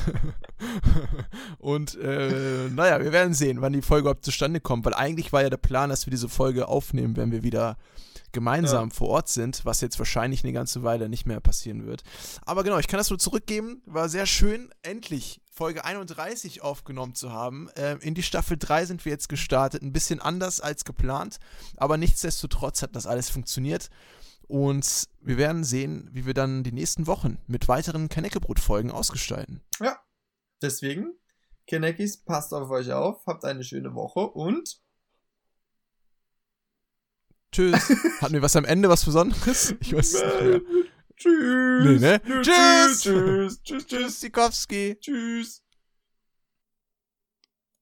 und äh, naja, wir werden sehen, wann die Folge überhaupt zustande kommt, weil eigentlich war ja der Plan, dass wir diese Folge aufnehmen, wenn wir wieder gemeinsam vor Ort sind, was jetzt wahrscheinlich eine ganze Weile nicht mehr passieren wird. Aber genau, ich kann das nur zurückgeben. War sehr schön, endlich Folge 31 aufgenommen zu haben. Äh, in die Staffel 3 sind wir jetzt gestartet, ein bisschen anders als geplant, aber nichtsdestotrotz hat das alles funktioniert. Und wir werden sehen, wie wir dann die nächsten Wochen mit weiteren Kaneckebrot-Folgen ausgestalten. Ja. Deswegen, Kenekis, passt auf euch auf, habt eine schöne Woche und Tschüss. Hatten wir was am Ende, was Besonderes? Ich weiß es nicht mehr. Tschüss. Nee, ne? Tschüss. Tschüss. Tschüss. Tschüss. Tschüss. Tschüss. Tschüss.